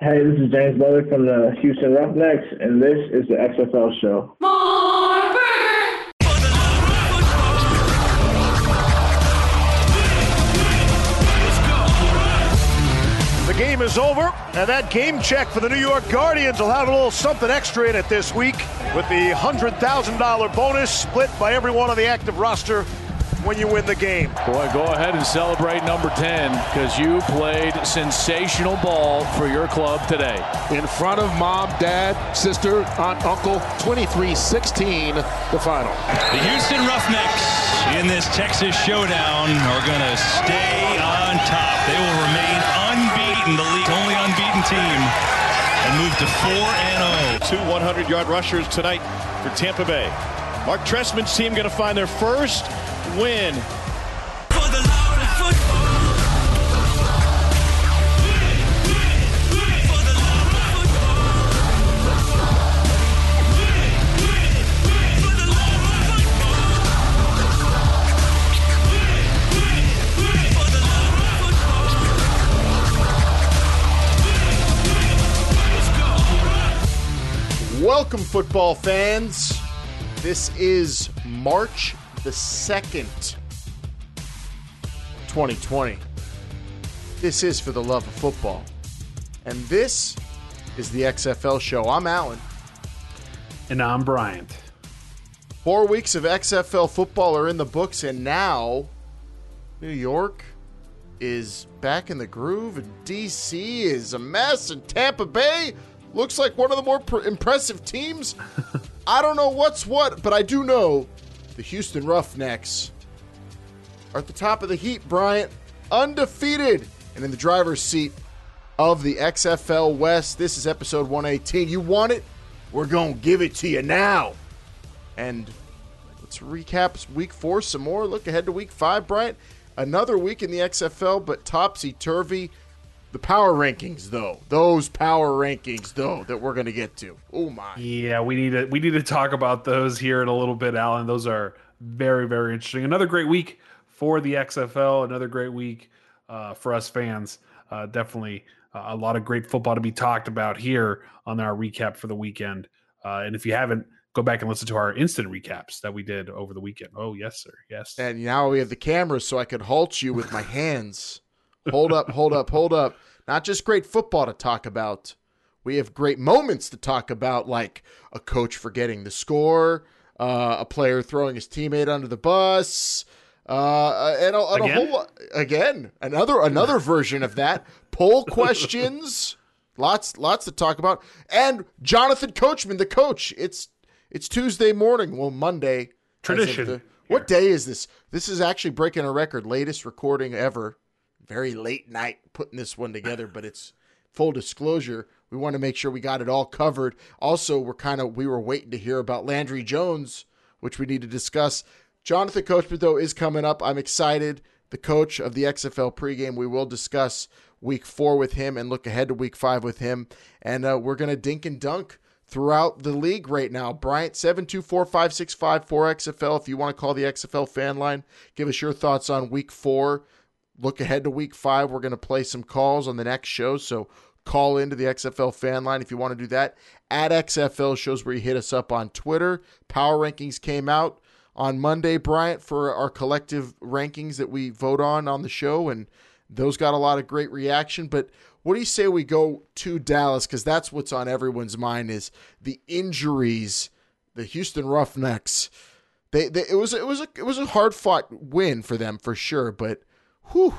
Hey, this is James Butler from the Houston Roughnecks, and this is the XFL show. The game is over, and that game check for the New York Guardians will have a little something extra in it this week with the $100,000 bonus split by everyone on the active roster when you win the game. Boy, go ahead and celebrate number 10 because you played sensational ball for your club today. In front of mom, dad, sister, aunt, uncle, 23-16 the final. The Houston Roughnecks in this Texas showdown are going to stay on top. They will remain unbeaten, the league's only unbeaten team, and move to 4 and 0. Two 100-yard rushers tonight for Tampa Bay. Mark Trestman's team going to find their first win. For the love of football football football football Welcome, football fans. This is March the 2nd, 2020. This is for the love of football. And this is the XFL show. I'm Alan. And I'm Bryant. Four weeks of XFL football are in the books, and now New York is back in the groove, and DC is a mess, and Tampa Bay looks like one of the more pr- impressive teams. I don't know what's what, but I do know the Houston Roughnecks are at the top of the heat, Bryant, undefeated and in the driver's seat of the XFL West. This is episode 118. You want it? We're going to give it to you now. And let's recap week four some more. Look ahead to week five, Bryant. Another week in the XFL, but topsy turvy. The power rankings, though, those power rankings, though, that we're going to get to. Oh my! Yeah, we need to we need to talk about those here in a little bit, Alan. Those are very very interesting. Another great week for the XFL. Another great week uh, for us fans. Uh, definitely uh, a lot of great football to be talked about here on our recap for the weekend. Uh, and if you haven't, go back and listen to our instant recaps that we did over the weekend. Oh yes, sir. Yes. And now we have the cameras, so I could halt you with my hands. Hold up, hold up, hold up. Not just great football to talk about. We have great moments to talk about, like a coach forgetting the score, uh, a player throwing his teammate under the bus, uh, and, a, and again? a whole again another another version of that. Poll questions, lots lots to talk about, and Jonathan Coachman, the coach. It's it's Tuesday morning, well Monday. Tradition. The, what day is this? This is actually breaking a record, latest recording ever very late night putting this one together, but it's full disclosure. We want to make sure we got it all covered. Also, we're kind of we were waiting to hear about Landry Jones, which we need to discuss. Jonathan Coachman though is coming up. I'm excited. The coach of the XFL pregame. We will discuss week four with him and look ahead to week five with him. And uh, we're gonna dink and dunk throughout the league right now. Bryant seven two four five six five four XFL. If you want to call the XFL fan line, give us your thoughts on week four look ahead to week five. We're going to play some calls on the next show. So call into the XFL fan line if you want to do that. At XFL shows where you hit us up on Twitter. Power rankings came out on Monday, Bryant, for our collective rankings that we vote on on the show. And those got a lot of great reaction. But what do you say we go to Dallas? Because that's what's on everyone's mind is the injuries, the Houston Roughnecks. They, they it was it was a it was a hard fought win for them for sure, but whew,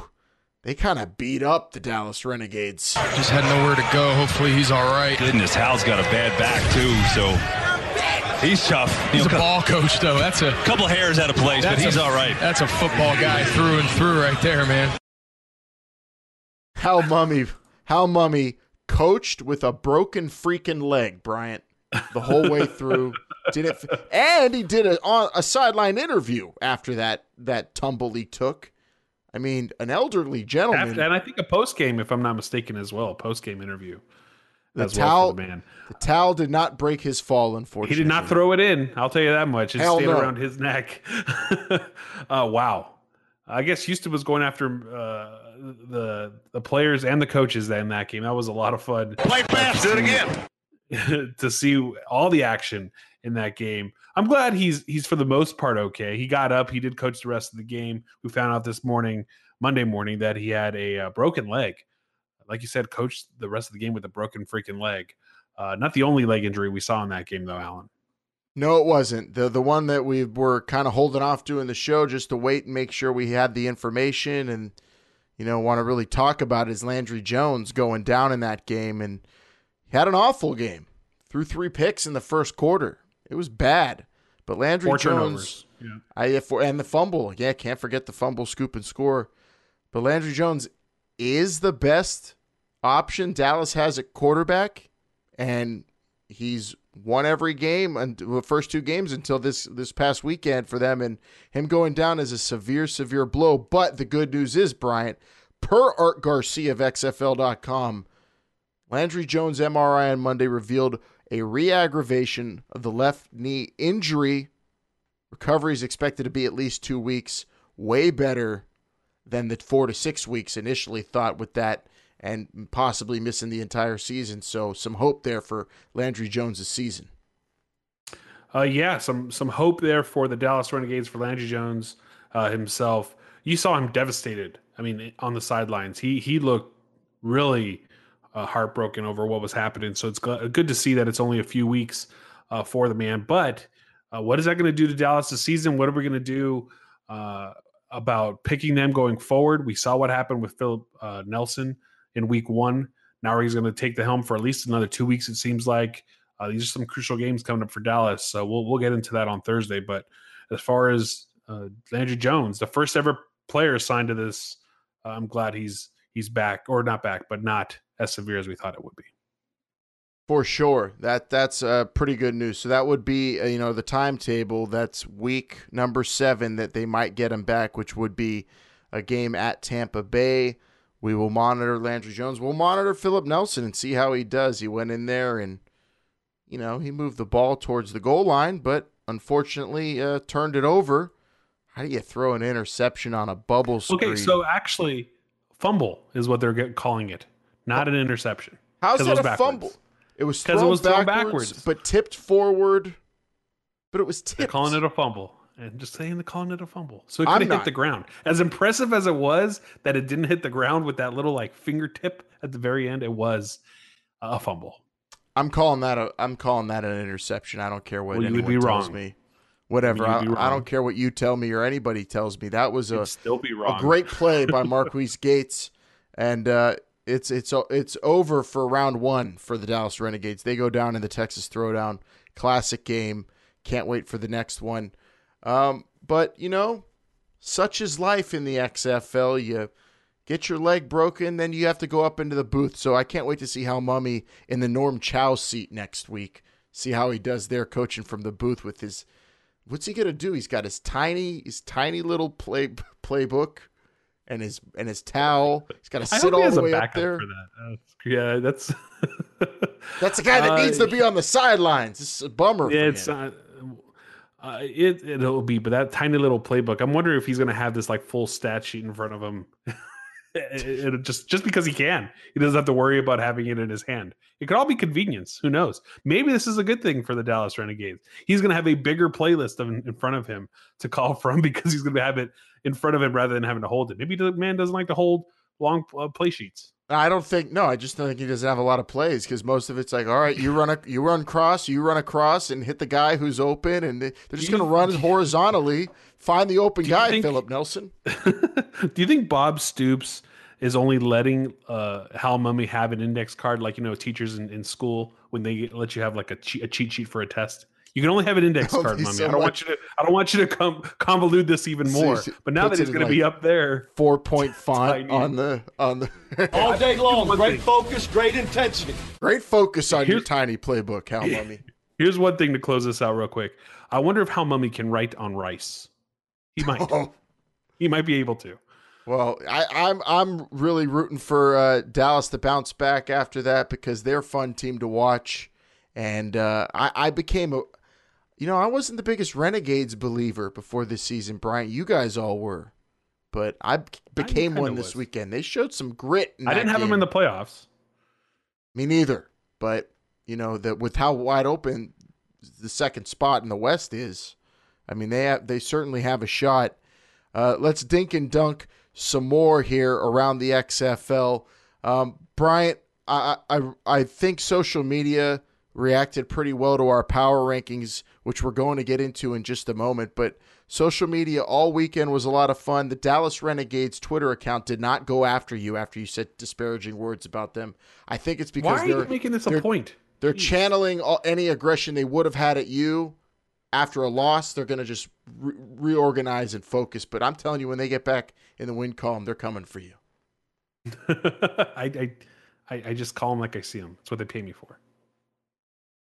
they kind of beat up the Dallas Renegades. Just had nowhere to go. Hopefully he's all right. Goodness, Hal's got a bad back too, so he's tough. He's you know, a ball coach though. That's a couple hairs out of place, but he's a, all right. That's a football guy through and through right there, man. Hal Mumme, Hal Mumme coached with a broken freaking leg, Bryant, the whole way through. did it, and he did a a sideline interview after that that tumble he took I mean, an elderly gentleman, After, and I think a post game, if I'm not mistaken, as well, a post game interview. The towel, well the man. The towel did not break his fall. Unfortunately, he did not throw it in. I'll tell you that much. It Hell stayed no. around his neck. uh, wow. I guess Houston was going after uh, the the players and the coaches that in that game. That was a lot of fun. Play fast. Do it again. to see all the action in that game. I'm glad he's he's for the most part okay. He got up, he did coach the rest of the game. We found out this morning, Monday morning, that he had a uh, broken leg. Like you said, coached the rest of the game with a broken freaking leg. Uh, not the only leg injury we saw in that game, though, Alan. No, it wasn't. The the one that we were kind of holding off doing the show just to wait and make sure we had the information and you know want to really talk about is Landry Jones going down in that game and had an awful game. Threw three picks in the first quarter. It was bad. But Landry Four Jones turnovers. I for and the fumble. Yeah, can't forget the fumble, scoop and score. But Landry Jones is the best option Dallas has at quarterback, and he's won every game and the first two games until this this past weekend for them. And him going down is a severe, severe blow. But the good news is, Bryant, per Art Garcia of XFL.com, Landry Jones' MRI on Monday revealed a re-aggravation of the left knee injury. Recovery is expected to be at least two weeks, way better than the four to six weeks initially thought with that, and possibly missing the entire season. So some hope there for Landry Jones' season. Uh, yeah, some some hope there for the Dallas Renegades for Landry Jones uh, himself. You saw him devastated. I mean, on the sidelines, he he looked really uh, heartbroken over what was happening. So it's go- good to see that it's only a few weeks uh, for the man. But uh, what is that going to do to Dallas this season? What are we going to do uh, about picking them going forward? We saw what happened with Philip uh, Nelson in Week One. Now he's going to take the helm for at least another two weeks. It seems like uh, these are some crucial games coming up for Dallas. So we'll we'll get into that on Thursday. But as far as Landry Jones, the first ever player signed to this, I'm glad he's he's back or not back, but not as severe as we thought it would be. For sure, that that's uh, pretty good news. So that would be uh, you know the timetable. That's week number seven that they might get him back, which would be a game at Tampa Bay. We will monitor Landry Jones. We'll monitor Philip Nelson and see how he does. He went in there and you know he moved the ball towards the goal line, but unfortunately uh, turned it over. How do you throw an interception on a bubble screen? Okay, so actually, fumble is what they're calling it, not an interception. How's that was a backwards. fumble? It was 'Cause thrown, it was thrown backwards, backwards. but tipped forward. But it was tipped. They're calling it a fumble. And just saying they're calling it a fumble. So it could have hit the ground. As impressive as it was that it didn't hit the ground with that little like fingertip at the very end, it was a fumble. I'm calling that a. I'm calling that an interception. I don't care what Well, you would anyone be tells wrong. me. Whatever. I I, mean, you'd be I don't care what you tell me or anybody tells me. That was a You'd still be wrong. a great play by Marquise Gates, and uh, it's it's it's over for round one for the Dallas Renegades. They go down in the Texas Throwdown. Classic game. Can't wait for the next one. Um, but you know, such is life in the XFL. You get your leg broken, then you have to go up into the booth. So I can't wait to see how Mumme in the Norm Chow seat next week. See how he does there coaching from the booth with his. What's he gonna do? He's got his tiny, his tiny little play playbook, and his and his towel. He's got to sit all the way up there. for that. Uh, yeah, that's That's the guy that Uh, needs to be on the sidelines. This is a bummer. For it's him. uh, uh, it it'll be, but that tiny little playbook. I'm wondering if he's going to have this like full stat sheet in front of him. it, it- just just because he can, he doesn't have to worry about having it in his hand. It could all be convenience. Who knows? Maybe this is a good thing for the Dallas Renegades. He's going to have a bigger playlist of, in front of him to call from because he's going to have it in front of him rather than having to hold it. Maybe the man doesn't like to hold long uh, play sheets. I don't think no. I just don't think he doesn't have a lot of plays because most of it's like, all right, you run a you run cross, you run across, and hit the guy who's open, and they- they're just going to run horizontally, find the open guy, think- Philip Nelson. Do you think Bob Stoops is only letting uh, Hal Mumme have an index card like you know teachers in, in school when they let you have like a cheat, a cheat sheet for a test? You can only have an index Don't card, be Mumme. so I don't want you to. I don't want you to com- convolute this even more. See, But now that it's it in, going to be up there, Four point font on the on the All day long, great thing. focus, great intensity. great focus on your tiny playbook, Hal Mumme. here's one thing to close this out real quick. I wonder if Hal Mumme can write on rice. He might. Oh, he might be able to. well, I, I'm I'm really rooting for uh, Dallas to bounce back after that because they're a fun team to watch, and uh, I, I became a, you know, I wasn't the biggest Renegades believer before this season, Brian. You guys all were. but I became kinda one this was. weekend. They showed some grit. In I didn't that have them in the playoffs. Me neither. But you know that with how wide open the second spot in the West is, I mean they have, they certainly have a shot. Uh, let's dink and dunk some more here around the XFL. Um, Bryant, I, I I think social media reacted pretty well to our power rankings, which we're going to get into in just a moment. But social media all weekend was a lot of fun. The Dallas Renegades Twitter account did not go after you after you said disparaging words about them. I think it's because Why are you they're making this a point? they're Jeez. channeling all, any aggression they would have had at you after a loss. They're going to just re- reorganize and focus. But I'm telling you, when they get back in the win column, they're coming for you. I, I I just call them like I see them. That's what they pay me for.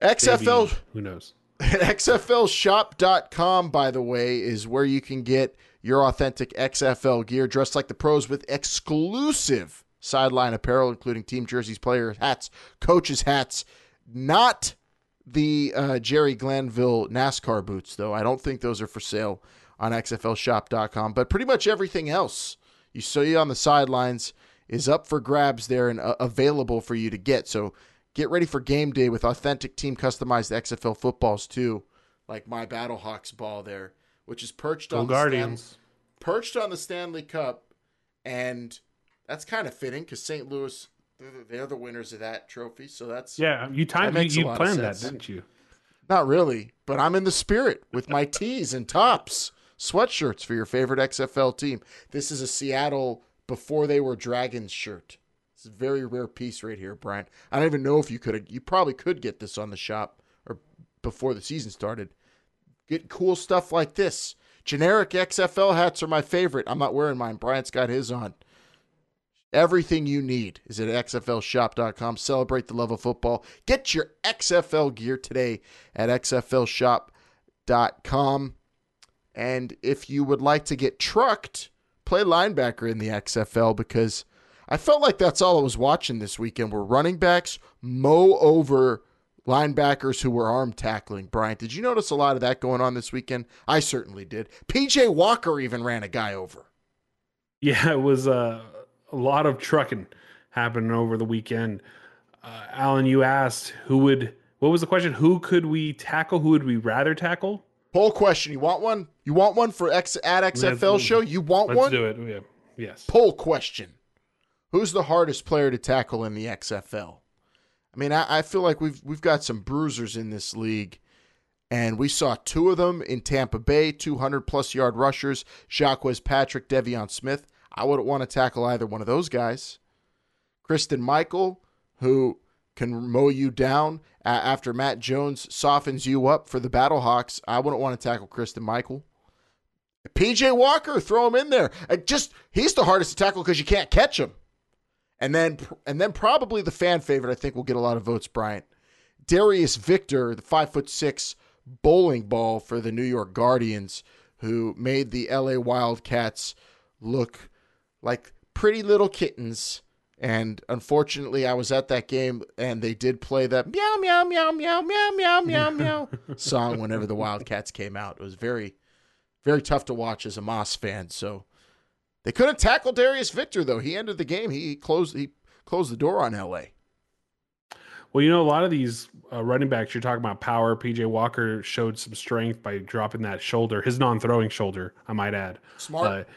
XFL Maybe, who knows? XFLshop.com, by the way, is where you can get your authentic XFL gear dressed like the pros with exclusive sideline apparel, including team jerseys, player hats, coaches' hats. Not the uh, Jerry Glanville NASCAR boots, though. I don't think those are for sale on XFLshop.com, but pretty much everything else you see on the sidelines is up for grabs there and uh, available for you to get. So get ready for game day with authentic team customized XFL footballs too, like my Battlehawks ball there, which is perched Go on the Stan- perched on the Stanley Cup, and that's kind of fitting because St. Louis they're the, winners of that trophy. So that's Yeah, you timed. That You, you planned that, didn't you? not really, but I'm in the spirit with my tees and tops, sweatshirts for your favorite XFL team. This is a Seattle before they were Dragons shirt. It's a very rare piece right here, Brian. I don't even know if you could. You probably could get this on the shop or before the season started. Get cool stuff like this. Generic XFL hats are my favorite. I'm not wearing mine. Bryant's got his on. Everything you need is at xflshop.com. Celebrate the love of football. Get your XFL gear today at xflshop.com. And if you would like to get trucked, play linebacker in the XFL because I felt like that's all I was watching this weekend were running backs mow over linebackers who were arm tackling. Brian, did you notice a lot of that going on this weekend? I certainly did. PJ Walker even ran a guy over. Yeah, it was uh, a lot of trucking happening over the weekend. Uh, Alan, you asked who would. What was the question? Who could we tackle? Who would we rather tackle? Poll question. You want one? You want one for X at XFL Let's- show? You want Let's one? do it. Yeah. Yes. Poll question. Who's the hardest player to tackle in the XFL? I mean, I, I feel like we've we've got some bruisers in this league, and we saw two of them in Tampa Bay, 200 plus yard rushers, Jacques Patrick, De'Veon Smith. I wouldn't want to tackle either one of those guys. Christine Michael, who can mow you down after Matt Jones softens you up for the Battlehawks. I wouldn't want to tackle Christine Michael. PJ Walker, throw him in there. Uh, Just he's the hardest to tackle because you can't catch him. And then and then probably the fan favorite I think will get a lot of votes, Bryant. Darius Victor, the 5 foot 6 bowling ball for the New York Guardians who made the LA Wildcats look like pretty little kittens. And unfortunately, I was at that game and they did play that meow, meow, meow, meow, meow, meow, meow, meow song whenever the Wildcats came out. It was very, very tough to watch as a Moss fan. So they couldn't tackle Darius Victor though. He ended the game. He closed he closed the door on LA. Well, you know, a lot of these uh, running backs you're talking about power. PJ Walker showed some strength by dropping that shoulder, his non-throwing shoulder, I might add. Smart.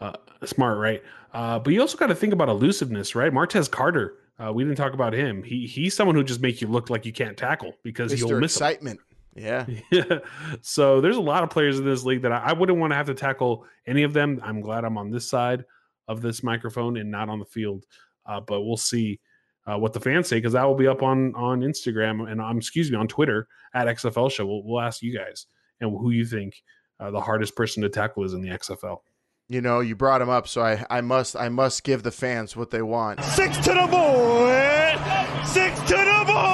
Uh, uh, smart, right? Uh, but you also got to think about elusiveness, right? Martez Carter. Uh, we didn't talk about him. He he's someone who just makes you look like you can't tackle because you'll Mr. miss him. Excitement. Yeah. Yeah. So there's a lot of players in this league that I, I wouldn't want to have to tackle any of them. I'm glad I'm on this side of this microphone and not on the field. Uh, but we'll see uh, what the fans say because that will be up on on Instagram and um, excuse me on Twitter at XFL Show. We'll, we'll ask you guys and who you think uh, the hardest person to tackle is in the XFL. You know, you brought him up, so I, I must I must give the fans what they want. Six to the boy! Six to the boy!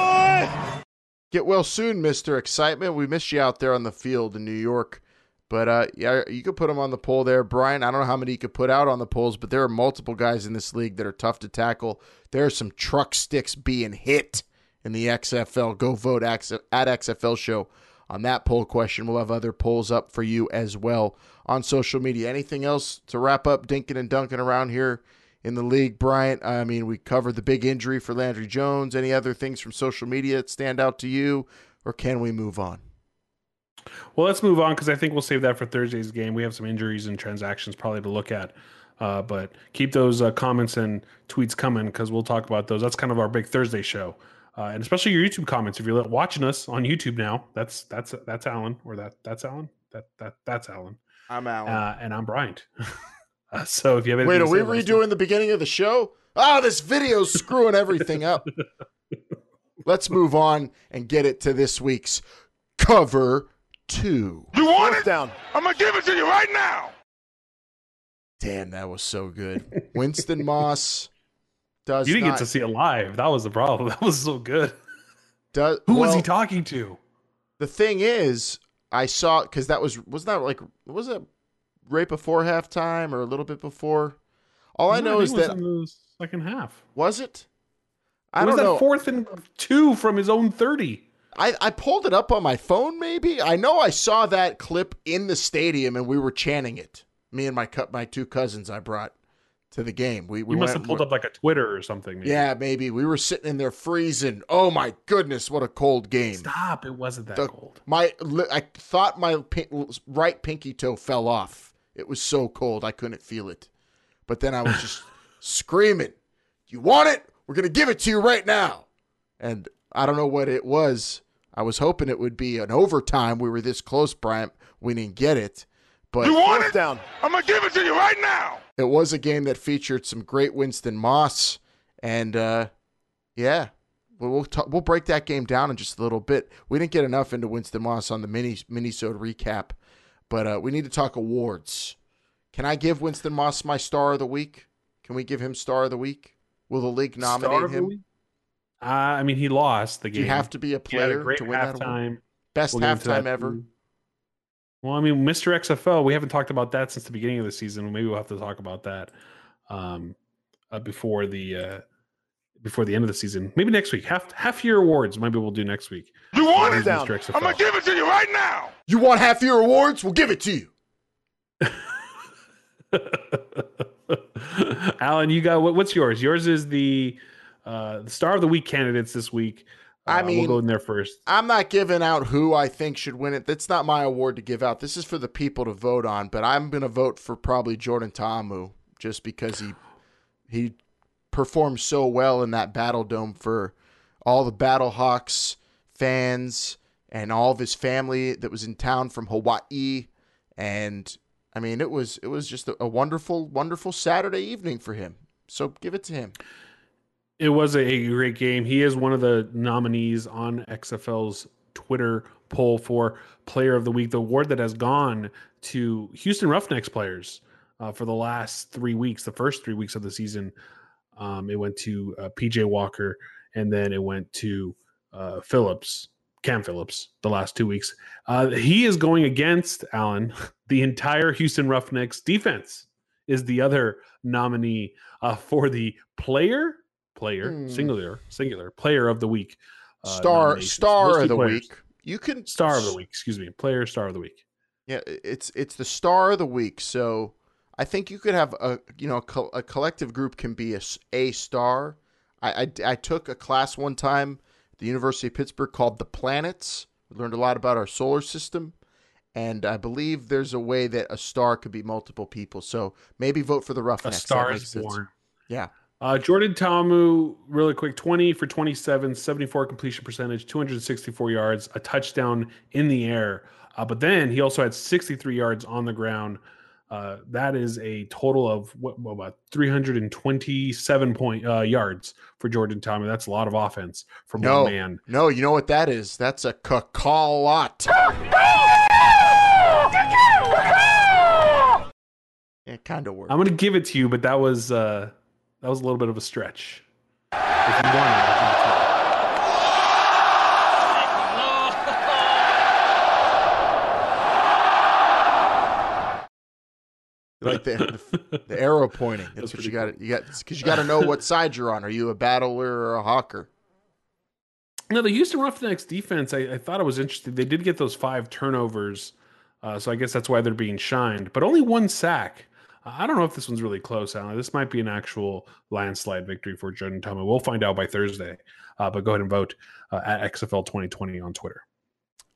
Get well soon, Mister Excitement. We missed you out there on the field in New York, but uh, yeah, you could put him on the poll there, Brian. I don't know how many you could put out on the polls, but there are multiple guys in this league that are tough to tackle. There are some truck sticks being hit in the XFL. Go vote at XFL Show on that poll question. We'll have other polls up for you as well on social media. Anything else to wrap up Dinkin and dunking around here in the league, Bryant? I mean, we covered the big injury for Landry Jones. Any other things from social media that stand out to you, or can we move on? Well, let's move on because I think we'll save that for Thursday's game. We have some injuries and transactions probably to look at. Uh, but keep those uh, comments and tweets coming because we'll talk about those. That's kind of our big Thursday show, uh, and especially your YouTube comments. If you're watching us on YouTube now, that's that's that's Alan or that that's Alan. That that that's Alan. I'm Alan, uh, and I'm Bryant. Uh, so if you have wait, are we redoing the beginning of the show? Oh, this video's screwing everything up. Let's move on and get it to this week's cover two. You want it? Down. I'm gonna give it to you right now. Damn, that was so good. Winston Moss does. You didn't not, get to see it live. That was the problem. That was so good. Does who well, was he talking to? The thing is, I saw because that was was that like was it right before halftime or a little bit before? All I know I is that in the second half was it. I it don't was know. That fourth and two from his own thirty. I, I pulled it up on my phone. Maybe I know I saw that clip in the stadium and we were chanting it. Me and my my two cousins I brought to the game. We we must have pulled up like a Twitter or something. Maybe. Yeah, maybe we were sitting in there freezing. Oh my goodness, what a cold game! Stop! It wasn't that The- cold. My I thought my pin, right pinky toe fell off. It was so cold I couldn't feel it. But then I was just screaming, "You want it? We're gonna give it to you right now!" And I don't know what it was. I was hoping it would be an overtime. We were this close, Bryant. We didn't get it, but You want it? Down. I'm gonna give it to you right now. it was a game that featured some great Winston Moss, and uh, yeah, we'll we'll, we'll break that game down in just a little bit. We didn't get enough into Winston Moss on the mini minisode recap, but uh, we need to talk awards. Can I give Winston Moss my star of the week? Can we give him star of the week? Will the league nominate Star him? Uh, I mean, he lost the game. Do game. you have to be a He had a player great to win that award? halftime. Best We'll halftime ever. too. Well, I mean, Mr. XFL, we haven't talked about that since the beginning of the season. Maybe we'll have to talk about that um, uh, before the uh, before the end of the season. Maybe next week. Half half year awards. Maybe we'll do next week. You want it? Down. Mr. XFL? I'm gonna give it to you right now. You want half your awards? We'll give it to you. Alan, you got what, what's yours? Yours is the uh, the star of the week candidates this week. I Uh, mean- we'll go in there first. I'm not giving out who I think should win it. That's not my award to give out. This is for the people to vote on. But I'm going to vote for probably Jordan Ta'amu just because he he performed so well in that Battle Dome for all the Battlehawks fans and all of his family that was in town from Hawaii. And I mean, it was it was just a, a wonderful, wonderful Saturday evening for him. So give it to him. It was a great game. He is one of the nominees on XFL's Twitter poll for Player of the Week, the award that has gone to Houston Roughnecks players uh, for the last three weeks, the first three weeks of the season. Um, it went to uh, PJ Walker, and then it went to uh, Phillips, Cam Phillips, the last two weeks. Uh, he is going against Allen. The entire Houston Roughnecks defense is the other nominee uh, for the player player Hmm. singular singular player of the week uh, Star star Mostly of the players. week. You can star of the week excuse me player star of the week Yeah, it's it's the star of the week. So I think you could have a you know co- a collective group can be a star. I, I I took a class one time at the University of Pittsburgh called the Planets. We learned a lot about our solar system, and I believe there's a way that a star could be multiple people. So maybe vote for the a Roughnecks. That star is sense. born Yeah. uh, Jordan Ta'amu, really quick 20 for 27, 74 completion percentage, 264 yards, a touchdown in the air. Uh, but then he also had 63 yards on the ground. Uh, that is a total of what, what about 327 point uh, yards for Jordan Ta'amu. That's a lot of offense from No, one man. no, you know what that is? That's a lot. It kind of works. I'm to give it to you, but that was uh, that was a little bit of a stretch. If you want it, I'll give it to you. Like the, the, the arrow pointing. That's, That's what you got. You got because you got to know what side you're on. Are you a battler or a hawker? No, the Houston Roughnecks defense, I, I thought it was interesting. They did get those five turnovers, uh, so I guess that's why they're being shined, but only one sack. I don't know if this one's really close, Alan. This might be an actual landslide victory for Jordan Ta'amu. We'll find out by Thursday. Uh, but go ahead and vote uh, at XFL 2020 on Twitter.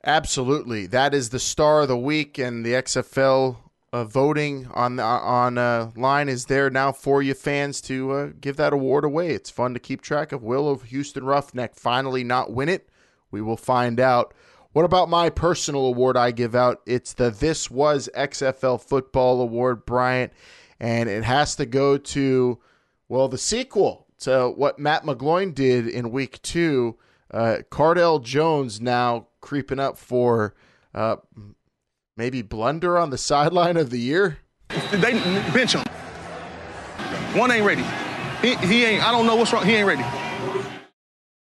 Absolutely, that is the star of the week, and the XFL uh, voting on on uh, line is there now for you fans to uh, give that award away. It's fun to keep track of. Will of Houston Roughneck finally not win it? We will find out. What about my personal award I give out? It's the This Was XFL Football Award, Bryant, and it has to go to, well, the sequel to what Matt McGloin did in week two. Uh, Cardale Jones now creeping up for uh, maybe blunder on the sideline of the year. They bench him. One ain't ready. He, he ain't. I don't know what's wrong. He ain't ready.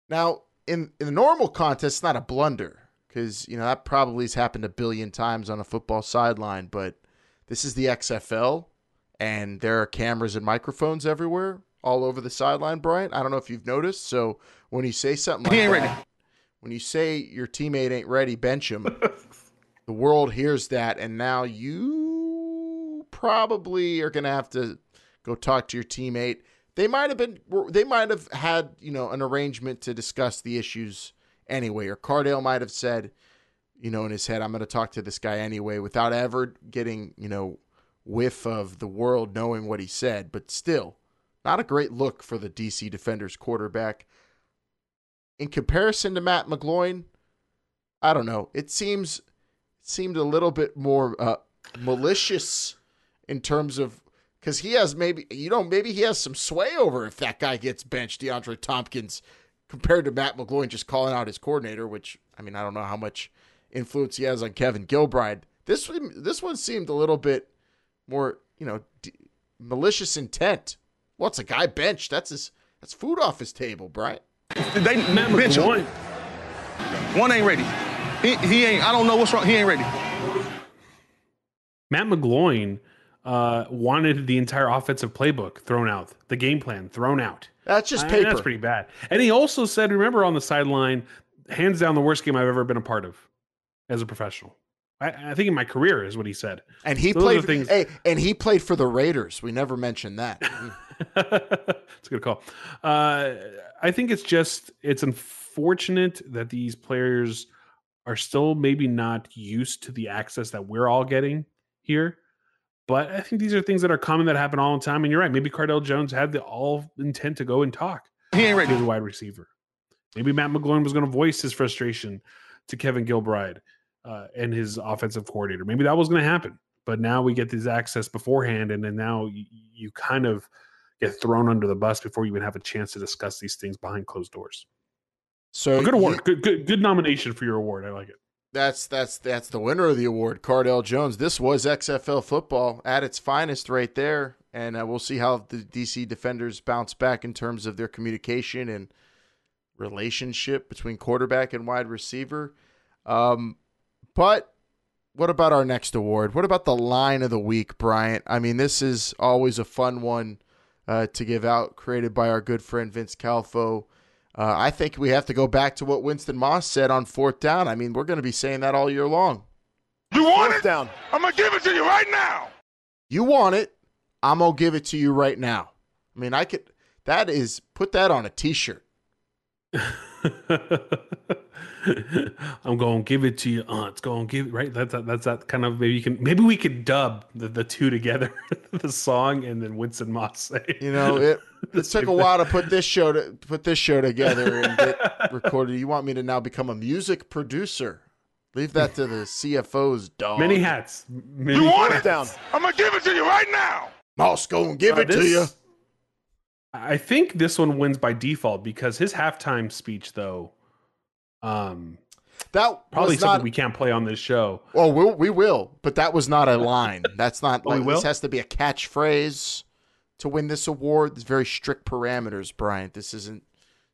Now, in in the normal contest, it's not a blunder because you know that probably has happened a billion times on a football sideline. But this is the XFL, and there are cameras and microphones everywhere, all over the sideline. Brian, I don't know if you've noticed. So when you say something like He ain't that, ready. when you say your teammate ain't ready, bench him. the world hears that, and now you probably are going to have to go talk to your teammate. They might have been, they might have had, you know, an arrangement to discuss the issues anyway, or Cardale might have said, you know, in his head, I'm going to talk to this guy anyway, without ever getting, you know, whiff of the world knowing what he said. But still, not a great look for the DC Defenders quarterback. In comparison to Matt McGloin, I don't know. It seems seemed a little bit more uh, malicious in terms of because he has maybe you know maybe he has some sway over if that guy gets benched, DeAndre Tompkins, compared to Matt McGloin just calling out his coordinator. Which I mean I don't know how much influence he has on Kevin Gilbride. This one this one seemed a little bit more you know d- malicious intent. What's a guy benched? That's his that's food off his table, Brian. They Matt bench. McGloin. One ain't ready. He, he ain't. I don't know what's wrong. He ain't ready. Matt McGloin uh, wanted the entire offensive playbook thrown out, the game plan thrown out. That's just I- paper. that's pretty bad. And he also said, remember on the sideline, hands down the worst game I've ever been a part of as a professional. I, I think in my career is what he said. And he Those are played. things- Hey, and he played for the Raiders. We never mentioned that. it's a good call. Uh, I think it's just it's unfortunate that these players are still maybe not used to the access that we're all getting here. But I think these are things that are common that happen all the time. And you're right. Maybe Cardale Jones had the all intent to go and talk He ain't to ready. the wide receiver. Maybe Matt McGloin was going to voice his frustration to Kevin Gilbride uh, and his offensive coordinator. Maybe that was going to happen. But now we get this access beforehand, and then now you, you kind of get thrown under the bus before you even have a chance to discuss these things behind closed doors. So good he- award, good, good good nomination for your award. I like it. That's that's that's the winner of the award, Cardale Jones. This was XFL football at its finest, right there, and uh, we'll see how the DC Defenders bounce back in terms of their communication and relationship between quarterback and wide receiver. Um, but what about our next award? What about the line of the week, Bryant? I mean, this is always a fun one uh, to give out, created by our good friend Vince Calfo. Uh, I think we have to go back to what Winston Moss said on fourth down. I mean, we're going to be saying that all year long. You want it? down. I'm gonna give it to you right now. You want it, I'm going to give it to you right now. I mean, I could, that is, put that on a t shirt. I'm going to give it to you. Uh, it's going to give right. That's that, that's that kind of maybe you can maybe we could dub the, the two together, the song and then Winston Moss say. You know, it, it took a while to put this show to put this show together and get recorded. You want me to now become a music producer? Leave that to the CFO's dog. Many hats. Many You want hats. it? Down. I'm gonna give it to you right now. Moss, go and give Uh, it to you. I think this one wins by default because his halftime speech, though, um, That probably was something not. we can't play on this show. Oh, we'll, we will, but that was not a line. That's not Oh, we like will? this has to be a catchphrase to win this award. There's very strict parameters, Bryant. This isn't,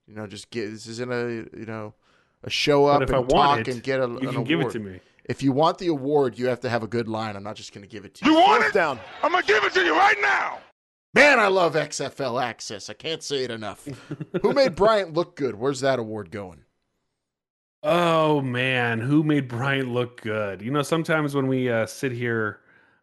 you know, just get. This isn't a you know, a show up if and I talk it, and get a, you an can give it award. to me. If you want the award, you have to have a good line. I'm not just going to give it to you. You want it? Down. I'm gonna give it to you right now. Man, I love XFL access. I can't say it enough. Who made Bryant look good? Where's that award going? Oh man, who made Bryant look good? You know, sometimes when we uh, sit here,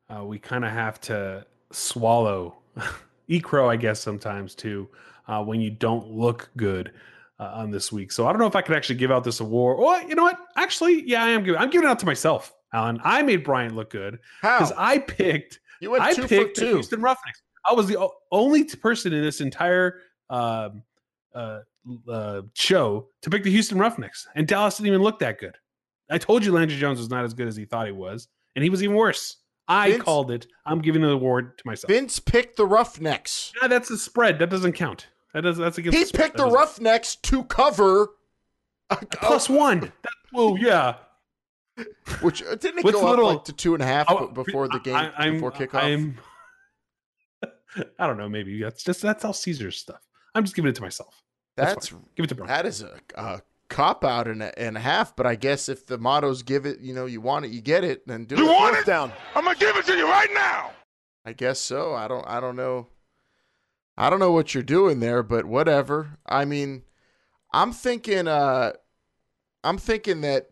uh, we kind of have to swallow, eat crow, I guess, sometimes too, uh, when you don't look good uh, on this week. So I don't know if I could actually give out this award. Or you know what? Actually, yeah, I am giving. I'm giving it out to myself, Alan. I made Bryant look good because I picked. You went I picked two. Houston Roughnecks. I was the only person in this entire um, uh, uh, show to pick the Houston Roughnecks, and Dallas didn't even look that good. I told you Landry Jones was not as good as he thought he was, and he was even worse. I Vince- called it. I'm giving the award to myself. Vince picked the Roughnecks. Yeah, that's a spread. That doesn't count. That does. That's against. He spread. picked the Roughnecks to cover. plus one. That, oh yeah. Which uh, didn't it What's go up like to two and a half Oh, b- before the game, I, I'm, before kickoff? I'm, I don't know. Maybe that's just that's all Caesar's stuff. I'm just giving it to myself. That's, That's give it to Brian. that is a, a cop out and a, and a half. But I guess if the mottos give it, you know, you want it, you get it, then do it. You it. want it? down. I'm gonna give it to you right now. I guess so. I don't. I don't know. I don't know what you're doing there, but whatever. I mean, I'm thinking. Uh, I'm thinking that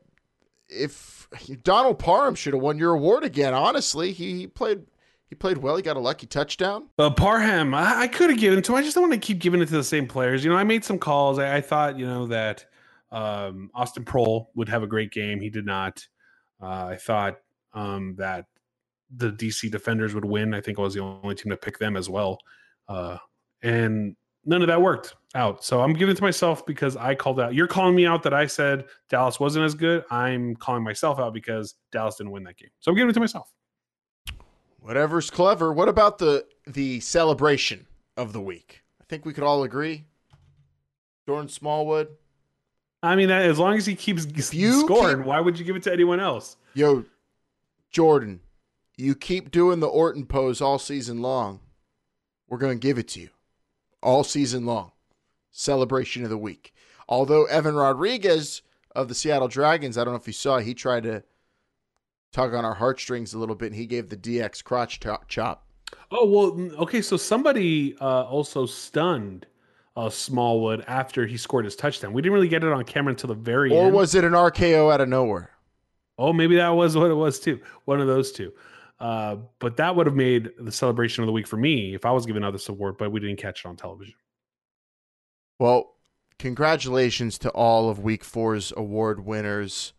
if Donald Parham should have won your award again. Honestly, he, he played. He played well. He got a lucky touchdown. Uh, Parham, I, I could have given to. I just don't want to keep giving it to the same players. You know, I made some calls. I, I thought, you know, that um, Austin Proehl would have a great game. He did not. Uh, I thought um, that the DC Defenders would win. I think I was the only team to pick them as well. Uh, and none of that worked out. So I'm giving it to myself because I called out. You're calling me out that I said Dallas wasn't as good. I'm calling myself out because Dallas didn't win that game. So I'm giving it to myself. Whatever's clever. What about the the celebration of the week? I think we could all agree. Jordan Smallwood. I mean, that, as long as he keeps you scoring, keep- why would you give it to anyone else? Yo, Jordan, you keep doing the Orton pose all season long. We're going to give it to you all season long. Celebration of the week. Although Evan Rodriguez of the Seattle Dragons, I don't know if you saw, he tried to tug on our heartstrings a little bit and he gave the DX crotch chop. Oh well, okay. So somebody uh, also stunned uh, Smallwood after he scored his touchdown. We didn't really get it on camera until the very Or end. was it an RKO out of nowhere? Oh, maybe that was what it was too. One of those two. Uh, but that would have made the celebration of the week for me if I was given out this award. But we didn't catch it on television. Well, congratulations to all of Week Four's award winners.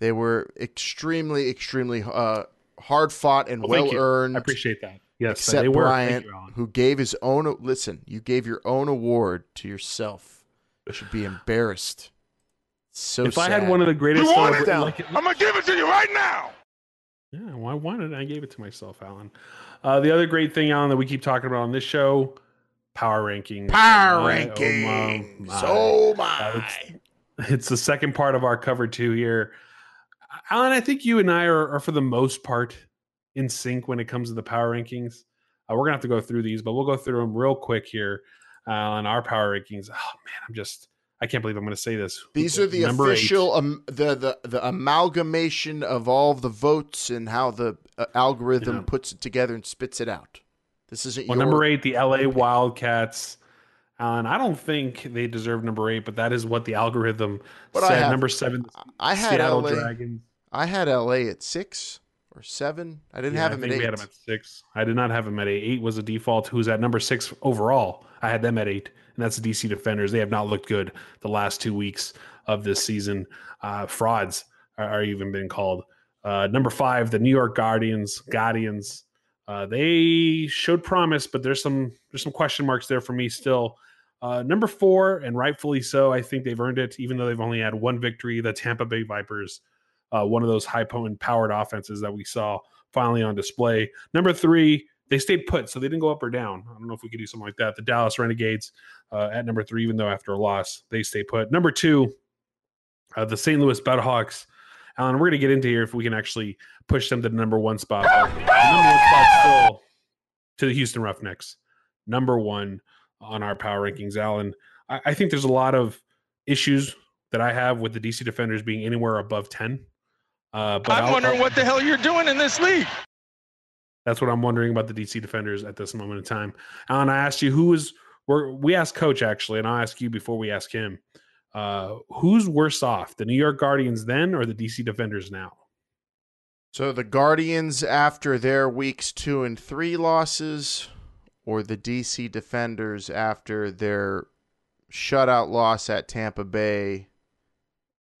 They were extremely, extremely uh, hard fought and well, well earned. I appreciate that. Yes, Except they were. Bryant, you, who gave his own. Listen, you gave your own award to yourself. You should be embarrassed. So if I had one of the greatest, You want it down. like- I'm gonna give it to you right now. Yeah, well, I wanted it. I gave it to myself, Alan. Uh, the other great thing, Alan, that we keep talking about on this show, power rankings. power My- oh, rankings. my, Oh my. my! Uh, it's, it's the second part of our cover two here. Alan, I think you and I are, are for the most part in sync when it comes to the power rankings. Uh, we're gonna have to go through these, but we'll go through them real quick here. Uh, on our power rankings. Oh man, I'm just I can't believe I'm gonna say this. These are the Number official, um, the the the amalgamation of all the votes and how the uh, algorithm Yeah. puts it together and spits it out. This isn't Well, your number eight, the LA Wildcats. Alan, I don't think they deserve number eight, but that is what the algorithm But I said. have- number seven, I had Seattle LA. Dragons. I had LA at six or seven. I didn't Yeah, have I him think at we eight. had him at six. I did not have him at eight. Eight was a default. Who's at number six overall? I had them at eight, and that's the DC Defenders. They have not looked good the last two weeks of this season. Uh, frauds are, are even been called. Uh, number five, the New York Guardians. Guardians. Uh, they showed promise, but there's some there's some question marks there for me still. Uh, number four, and rightfully so, I think they've earned it, even though they've only had one victory. The Tampa Bay Vipers, uh, one of those high potent powered offenses that we saw finally on display. Number three, they stayed put, so they didn't go up or down. I don't know if we could do something like that. The Dallas Renegades uh, at number three, even though after a loss they stay put. Number two, uh, the St. Louis Battlehawks. Alan, we're going to get into here if we can actually push them to the number one spot. Number one spot still to the Houston Roughnecks, number one on our power rankings. Alan, I, I think there's a lot of issues that I have with the DC Defenders being anywhere above ten. Uh, but I'm I'll- wondering I'll- what the hell you're doing in this league. that's what I'm wondering about the DC Defenders at this moment in time. Alan, I asked you who was. We're, we asked Coach actually, and I'll ask you before we ask him. Uh, who's worse off, the New York Guardians then or the DC Defenders now? So the Guardians after their weeks two and three losses, or the DC Defenders after their shutout loss at Tampa Bay,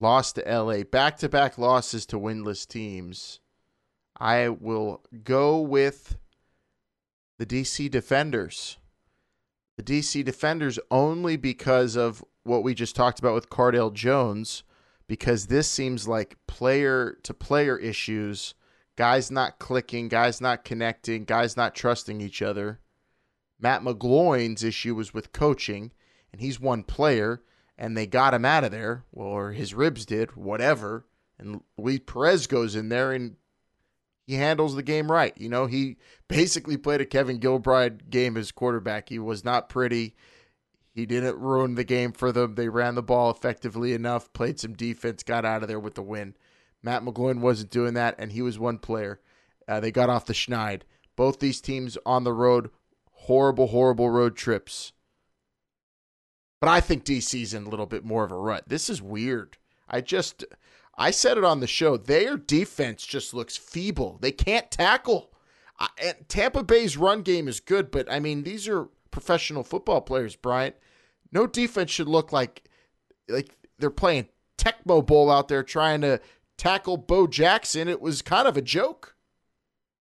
lost to LA, back to back losses to winless teams. I will go with the DC Defenders. The DC Defenders only because of what we just talked about with Cardale Jones because this seems like player to player issues, guys not clicking, guys not connecting, guys not trusting each other. Matt McGloin's issue was with coaching, and he's one player, and they got him out of there, or his ribs did, whatever. And Luis Perez goes in there and he handles the game right. You know, he basically played a Kevin Gilbride game as quarterback. He was not pretty. He didn't ruin the game for them. They ran the ball effectively enough, played some defense, got out of there with the win. Matt McGloin wasn't doing that, and he was one player. Uh, they got off the schneid. Both these teams on the road, horrible, horrible road trips. But I think DC's in a little bit more of a rut. This is weird. I just, I said it on the show. Their defense just looks feeble. They can't tackle. I, and Tampa Bay's run game is good, but I mean, these are professional football players, Bryant. No defense should look like like they're playing Tecmo Bowl out there trying to tackle Bo Jackson. It was kind of a joke.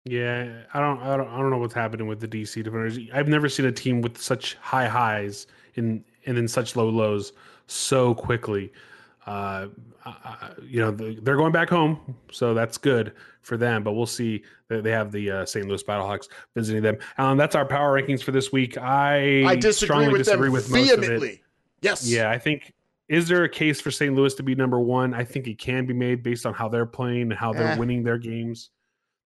Yeah, I don't, I don't, I don't know what's happening with the DC defenders. I've never seen a team with such high highs and and then such low lows so quickly. Uh, you know, they're going back home, so that's good for them. But we'll see. They have the uh, St. Louis Battlehawks visiting them. Um, that's our power rankings for this week. I I disagree strongly with disagree with most of it. vehemently. Yes. Yeah, I think is there a case for St. Louis to be number one? I think it can be made based on how they're playing and how they're Eh. winning their games.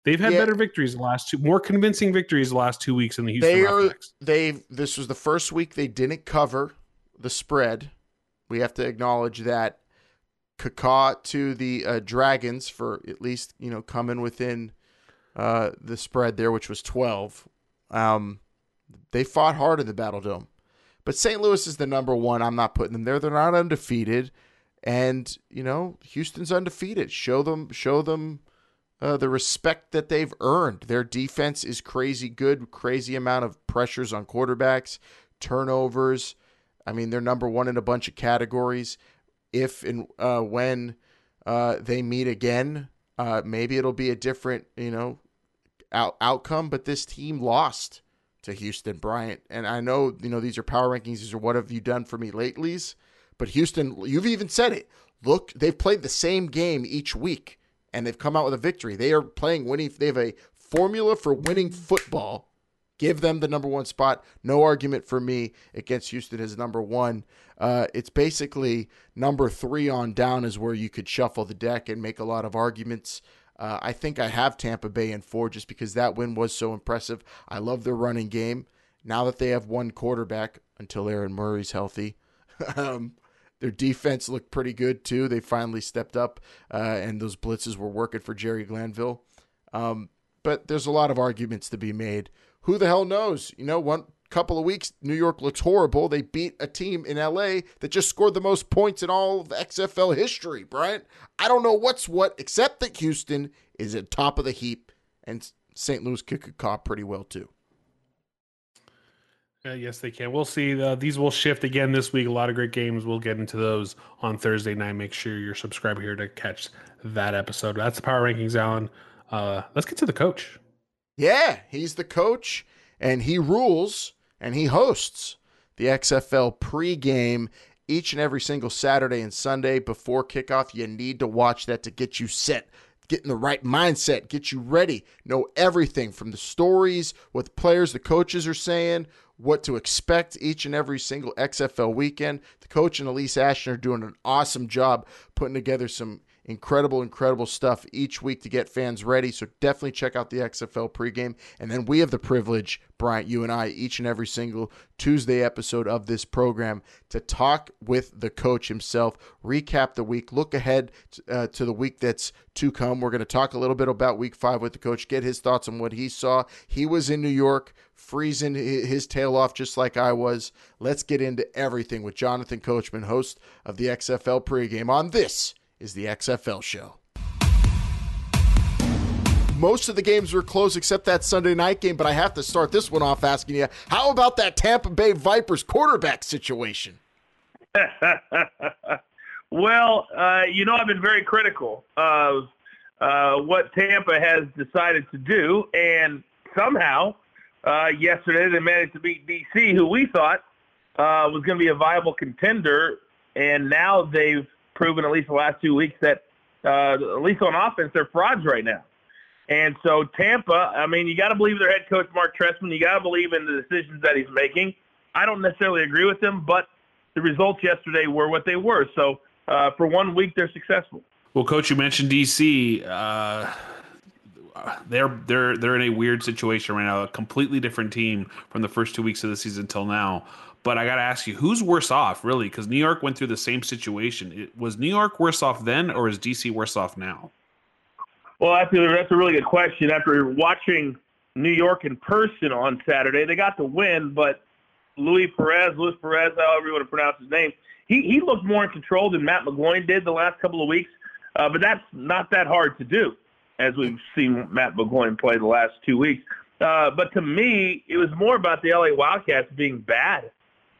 They've had Yeah. better victories the last two, more convincing victories the last two weeks in the Houston They are they this was the first week they didn't cover the spread. We have to acknowledge that. Kaka to the uh, Dragons for at least you know coming within uh, the spread there, which was twelve. Um, they fought hard in the Battle Dome, but St. Louis is the number one. I'm not putting them there. They're not undefeated, and you know Houston's undefeated. Show them, show them uh, the respect that they've earned. Their defense is crazy good, crazy amount of pressures on quarterbacks, turnovers. I mean, they're number one in a bunch of categories. If and uh, when uh, they meet again, uh, maybe it'll be a different, you know, out- outcome. But this team lost to Houston Bryant, and I know, you know, these are power rankings. These are what have you done for me lately's. But Houston, you've even said it. Look, they've played the same game each week, and they've come out with a victory. They are playing winning. They have a formula for winning football. Give them the number one spot. No argument for me against Houston as number one. Uh, it's basically number three on down is where you could shuffle the deck and make a lot of arguments. Uh, I think I have Tampa Bay in four just because that win was so impressive. I love their running game. Now that they have one quarterback until Aaron Murray's healthy, um, their defense looked pretty good too. They finally stepped up, uh, and those blitzes were working for Jerry Glanville. Um, but there's a lot of arguments to be made. Who the hell knows? You know, one couple of weeks, New York looks horrible. They beat a team in LA that just scored the most points in all of XFL history, Brian. I don't know what's what, except that Houston is at top of the heap, and St. Louis could, a cop pretty well too. Uh, yes, they can. We'll see. Uh, these will shift again this week. A lot of great games. We'll get into those on Thursday night. Make sure you're subscribed here to catch that episode. That's the power rankings, Alan. Uh, let's get to the coach. Yeah, he's the coach, and he rules and he hosts the XFL pregame each and every single Saturday and Sunday before kickoff. You need to watch that to get you set, get in the right mindset, get you ready, know everything from the stories, what the players, the coaches are saying, what to expect each and every single XFL weekend. The coach and Elise Ashton are doing an awesome job putting together some incredible, incredible stuff each week to get fans ready. So definitely check out the XFL pregame. And then we have the privilege, Bryant, you and I, each and every single Tuesday episode of this program to talk with the coach himself, recap the week, look ahead uh, to the week that's to come. We're going to talk a little bit about week five with the coach, get his thoughts on what he saw. He was in New York freezing his tail off just like I was. Let's get into everything with Jonathan Coachman, host of the XFL pregame on this is the XFL show. Most of the games were close except that Sunday night game, but I have to start this one off asking you, how about that Tampa Bay Vipers quarterback situation? well, uh, you know, I've been very critical of uh, what Tampa has decided to do, and somehow uh, yesterday they managed to beat DC, who we thought uh, was going to be a viable contender, and now they've proven at least the last two weeks that uh, at least on offense they're frauds right now. And so Tampa, I mean, you got to believe their head coach Mark Trestman. You got to believe in the decisions that he's making. I don't necessarily agree with them, but the results yesterday were what they were. So uh, for one week, they're successful. Well, coach, you mentioned DC. Uh, they're they're they're in a weird situation right now. A completely different team from the first two weeks of the season till now. But I got to ask you, who's worse off, really? Because New York went through the same situation. It, was New York worse off then, or is DC worse off now? Well, I a, that's a really good question. After watching New York in person on Saturday, they got the win, but Louis Perez, Luis Perez, however you want to pronounce his name, he, he looked more in control than Matt McGloin did the last couple of weeks. Uh, but that's not that hard to do, as we've seen Matt McGloin play the last two weeks. Uh, but to me, it was more about the LA Wildcats being bad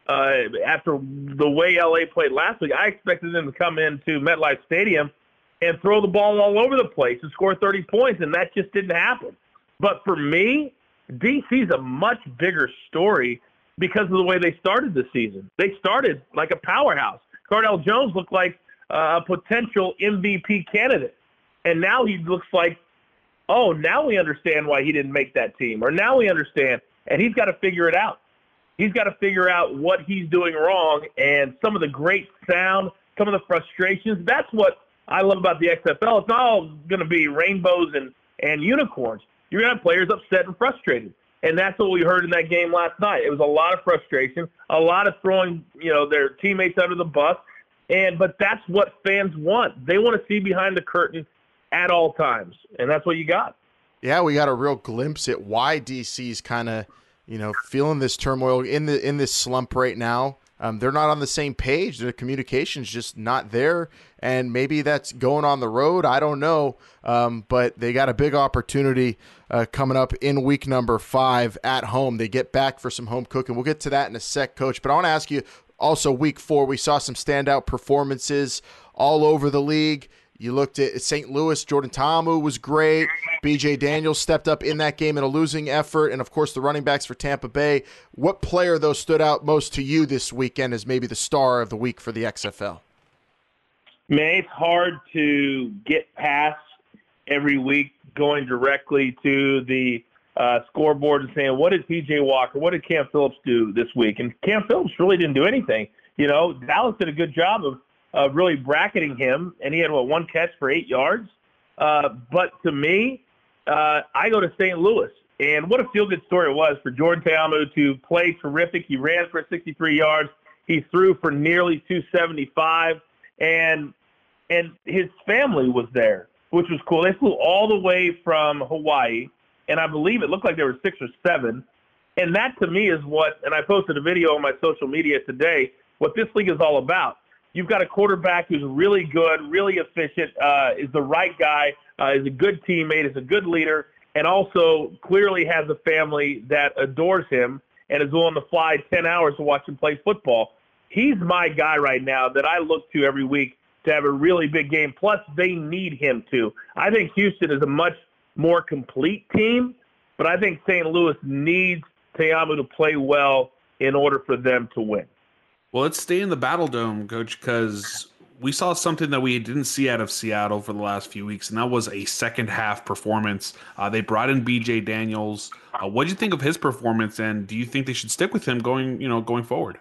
uh, after the way LA played last week, I expected them to come into MetLife Stadium and throw the ball all over the place and score 30 points, and that just didn't happen. But for me, DC's a much bigger story because of the way they started the season. They started like a powerhouse. Cardale Jones looked like a potential MVP candidate, and now he looks like, oh, now we understand why he didn't make that team, or now we understand, and he's got to figure it out he's got to figure out what he's doing wrong and some of the great sound, some of the frustrations. That's what I love about the XFL. It's not all going to be rainbows and, and unicorns. You're going to have players upset and frustrated. And that's what we heard in that game last night. It was a lot of frustration, a lot of throwing, you know, their teammates under the bus. And but that's what fans want. They want to see behind the curtain at all times. And that's what you got. Yeah, we got a real glimpse at why DC's kind of – you know, feeling this turmoil in the in this slump right now. Um, they're not on the same page. Their communication's just not there, and maybe that's going on the road. I don't know, um, but they got a big opportunity uh, coming up in week number five at home. They get back for some home cooking. We'll get to that in a sec, Coach. But I want to ask you also, week four, we saw some standout performances all over the league. You looked at St. Louis. Jordan Ta'amu was great. BJ Daniels stepped up in that game in a losing effort. And of course, the running backs for Tampa Bay. What player, though, stood out most to you this weekend as maybe the star of the week for the XFL? Man, it's hard to get past every week going directly to the uh, scoreboard and saying, what did PJ Walker, what did Cam Phillips do this week? And Cam Phillips really didn't do anything. You know, Dallas did a good job of uh, really bracketing him, and he had what one catch for eight yards. Uh, but to me, uh, I go to St. Louis, and what a feel good story it was for Jordan Ta'amu to play terrific. He ran for 63 yards. He threw for nearly 275, and and his family was there, which was cool. They flew all the way from Hawaii, and I believe it looked like there were six or seven. And that to me is what, and I posted a video on my social media today, what this league is all about. You've got a quarterback who's really good, really efficient, uh, is the right guy, uh, is a good teammate, is a good leader, and also clearly has a family that adores him and is willing to fly 10 hours to watch him play football. He's my guy right now that I look to every week to have a really big game. Plus, they need him to. I think Houston is a much more complete team, but I think St. Louis needs Ta'amu to play well in order for them to win. Well, let's stay in the Battle Dome, Coach, because we saw something that we didn't see out of Seattle for the last few weeks, and that was a second half performance. Uh, they brought in BJ Daniels. Uh, what do you think of his performance, and do you think they should stick with him going, you know, going forward?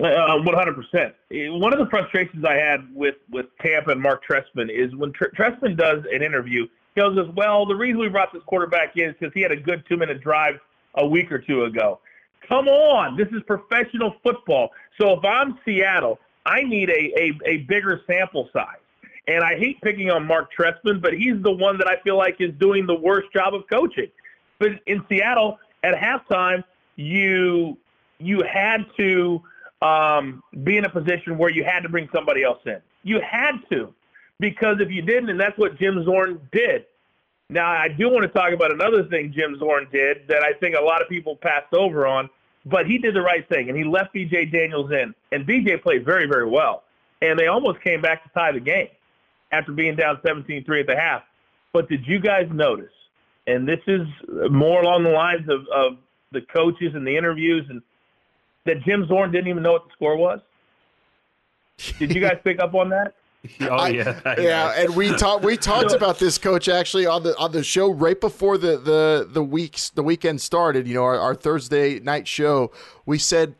Uh, One hundred percent. One of the frustrations I had with with Tampa and Mark Trestman is when Tr- Trestman does an interview, he goes, "Well, the reason we brought this quarterback in is because he had a good two minute drive a week or two ago." Come on, this is professional football. So if I'm Seattle, I need a a, a bigger sample size. And I hate picking on Mark Trestman, but he's the one that I feel like is doing the worst job of coaching. But in Seattle, at halftime, you you had to um, be in a position where you had to bring somebody else in. You had to, because if you didn't, and that's what Jim Zorn did. Now, I do want to talk about another thing Jim Zorn did that I think a lot of people passed over on, but he did the right thing, and he left B.J. Daniels in, and B.J. played very, very well, and they almost came back to tie the game after being down 17-3 at the half. But did you guys notice? And this is more along the lines of, of the coaches and the interviews, and that Jim Zorn didn't even know what the score was. Did you guys pick up on that? Oh I- yeah, yeah, and we talked we talked about this coach actually on the on the show right before the the the weeks the weekend started. You know, our, our Thursday night show. We said,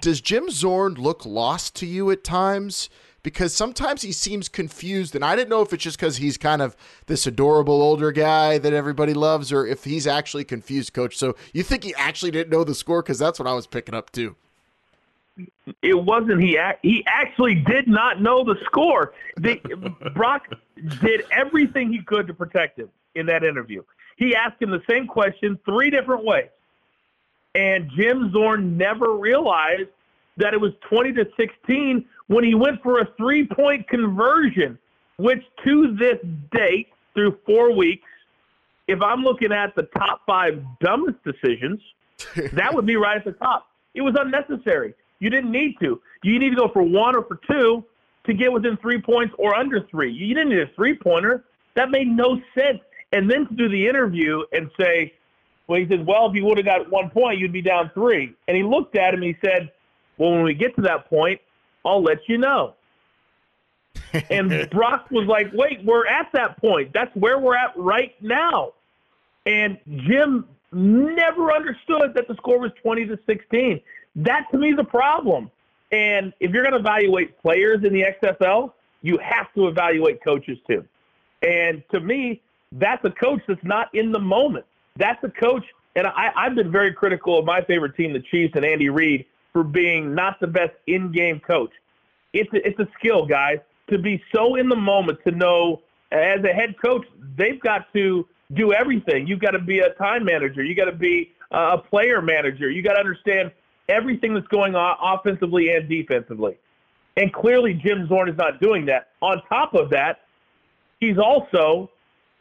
does Jim Zorn look lost to you at times? Because sometimes he seems confused, and I didn't know if it's just because he's kind of this adorable older guy that everybody loves, or if he's actually confused, coach. So you think he actually didn't know the score? Because that's what I was picking up too. It wasn't he. ac- He actually did not know the score. They, Brock did everything he could to protect him in that interview. He asked him the same question three different ways, and Jim Zorn never realized that it was twenty to sixteen when he went for a three-point conversion, which to this date, through four weeks, if I'm looking at the top five dumbest decisions, that would be right at the top. It was unnecessary. You didn't need to. You need to go for one or for two to get within three points or under three. You didn't need a three pointer. That made no sense. And then to do the interview and say, well, he said, well, if you would have got one point, you'd be down three. And he looked at him and he said, well, when we get to that point, I'll let you know. and Brock was like, wait, we're at that point. That's where we're at right now. And Jim never understood that the score was 20 to 16. That to me is a problem. And if you're going to evaluate players in the XFL, you have to evaluate coaches too. And to me, that's a coach that's not in the moment. That's a coach, and I, I've been very critical of my favorite team, the Chiefs, and Andy Reid for being not the best in-game coach. It's a, it's a skill, guys, to be so in the moment to know as a head coach, they've got to do everything. You've got to be a time manager. You've got to be a player manager. You've got to understand everything that's going on offensively and defensively. And clearly, Jim Zorn is not doing that. On top of that, he's also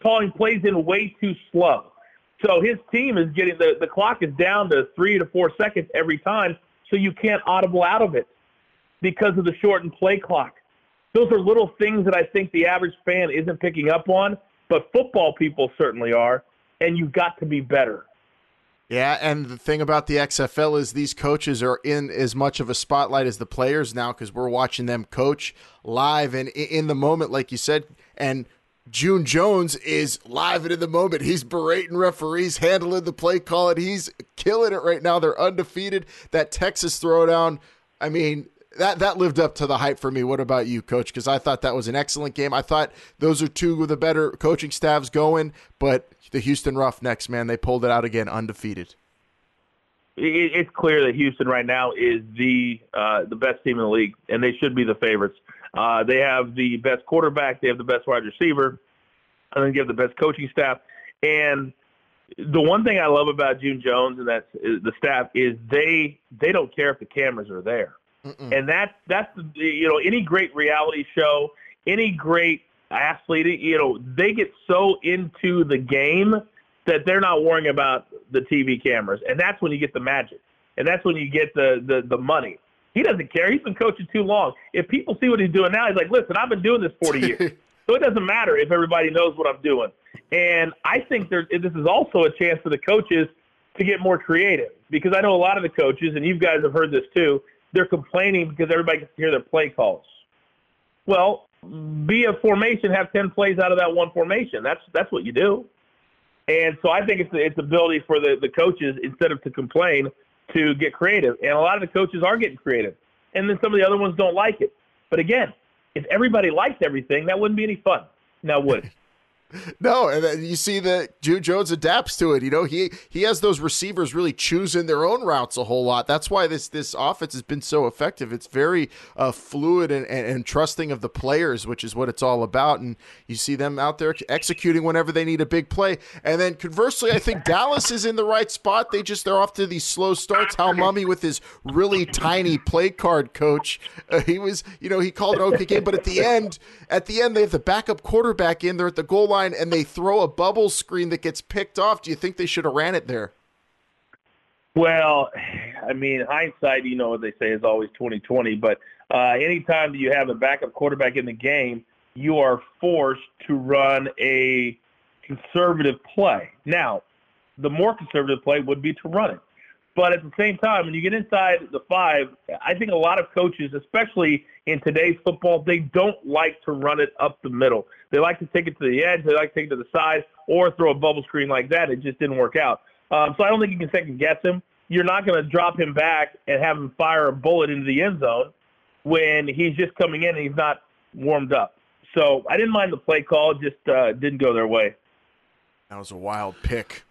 calling plays in way too slow. So his team is getting the, the clock is down to three to four seconds every time, so you can't audible out of it because of the shortened play clock. Those are little things that I think the average fan isn't picking up on, but football people certainly are, and you've got to be better. Yeah, and the thing about the XFL is these coaches are in as much of a spotlight as the players now because we're watching them coach live and in the moment, like you said. And June Jones is live and in the moment. He's berating referees, handling the play call, and he's killing it right now. They're undefeated. That Texas throwdown, I mean, that that lived up to the hype for me. What about you, Coach? Because I thought that was an excellent game. I thought those are two of the better coaching staffs going, but the Houston Roughnecks, man, they pulled it out again, undefeated. it's clear that Houston right now is the uh, the best team in the league, and they should be the favorites. Uh, they have the best quarterback, they have the best wide receiver, and then you have the best coaching staff. And the one thing I love about June Jones and that's the staff is they they don't care if the cameras are there, and that's that's the, you know any great reality show, any great athlete, you know they get so into the game that they're not worrying about the TV cameras, and that's when you get the magic, and that's when you get the the, the money. He doesn't care. He's been coaching too long. If people see what he's doing now, he's like, listen, I've been doing this 40 years. so it doesn't matter if everybody knows what I'm doing. And I think there, this is also a chance for the coaches to get more creative because I know a lot of the coaches, and you guys have heard this too, they're complaining because everybody gets to hear their play calls. Well, be a formation, have 10 plays out of that one formation. That's, that's what you do. And so I think it's it's ability for the, the coaches instead of to complain to get creative. And a lot of the coaches are getting creative. and then some of the other ones don't like it. But again, if everybody liked everything, that wouldn't be any fun. Now would it? No, and then you see that June Jones adapts to it. You know, he he has those receivers really choosing their own routes a whole lot. That's why this this offense has been so effective. It's very uh, fluid and, and, and trusting of the players, which is what it's all about. And you see them out there executing whenever they need a big play. And then conversely, I think Dallas is in the right spot. They just they're off to these slow starts. Hal Mumme with his really tiny play card coach, uh, he was you know he called an okay game, but at the end at the end they have the backup quarterback in there at the goal line line and they throw a bubble screen that gets picked off, do you think they should have ran it there? Well, I mean, hindsight, you know what they say is always 2020. But uh, anytime that you have a backup quarterback in the game, you are forced to run a conservative play. Now, the more conservative play would be to run it. But at the same time, when you get inside the five, I think a lot of coaches, especially in today's football, they don't like to run it up the middle. They like to take it to the edge, they like to take it to the side, or throw a bubble screen like that. It just didn't work out. Um, so I don't think you can second guess him. You're not going to drop him back and have him fire a bullet into the end zone when he's just coming in and he's not warmed up. So I didn't mind the play call, just uh, didn't go their way. That was a wild pick.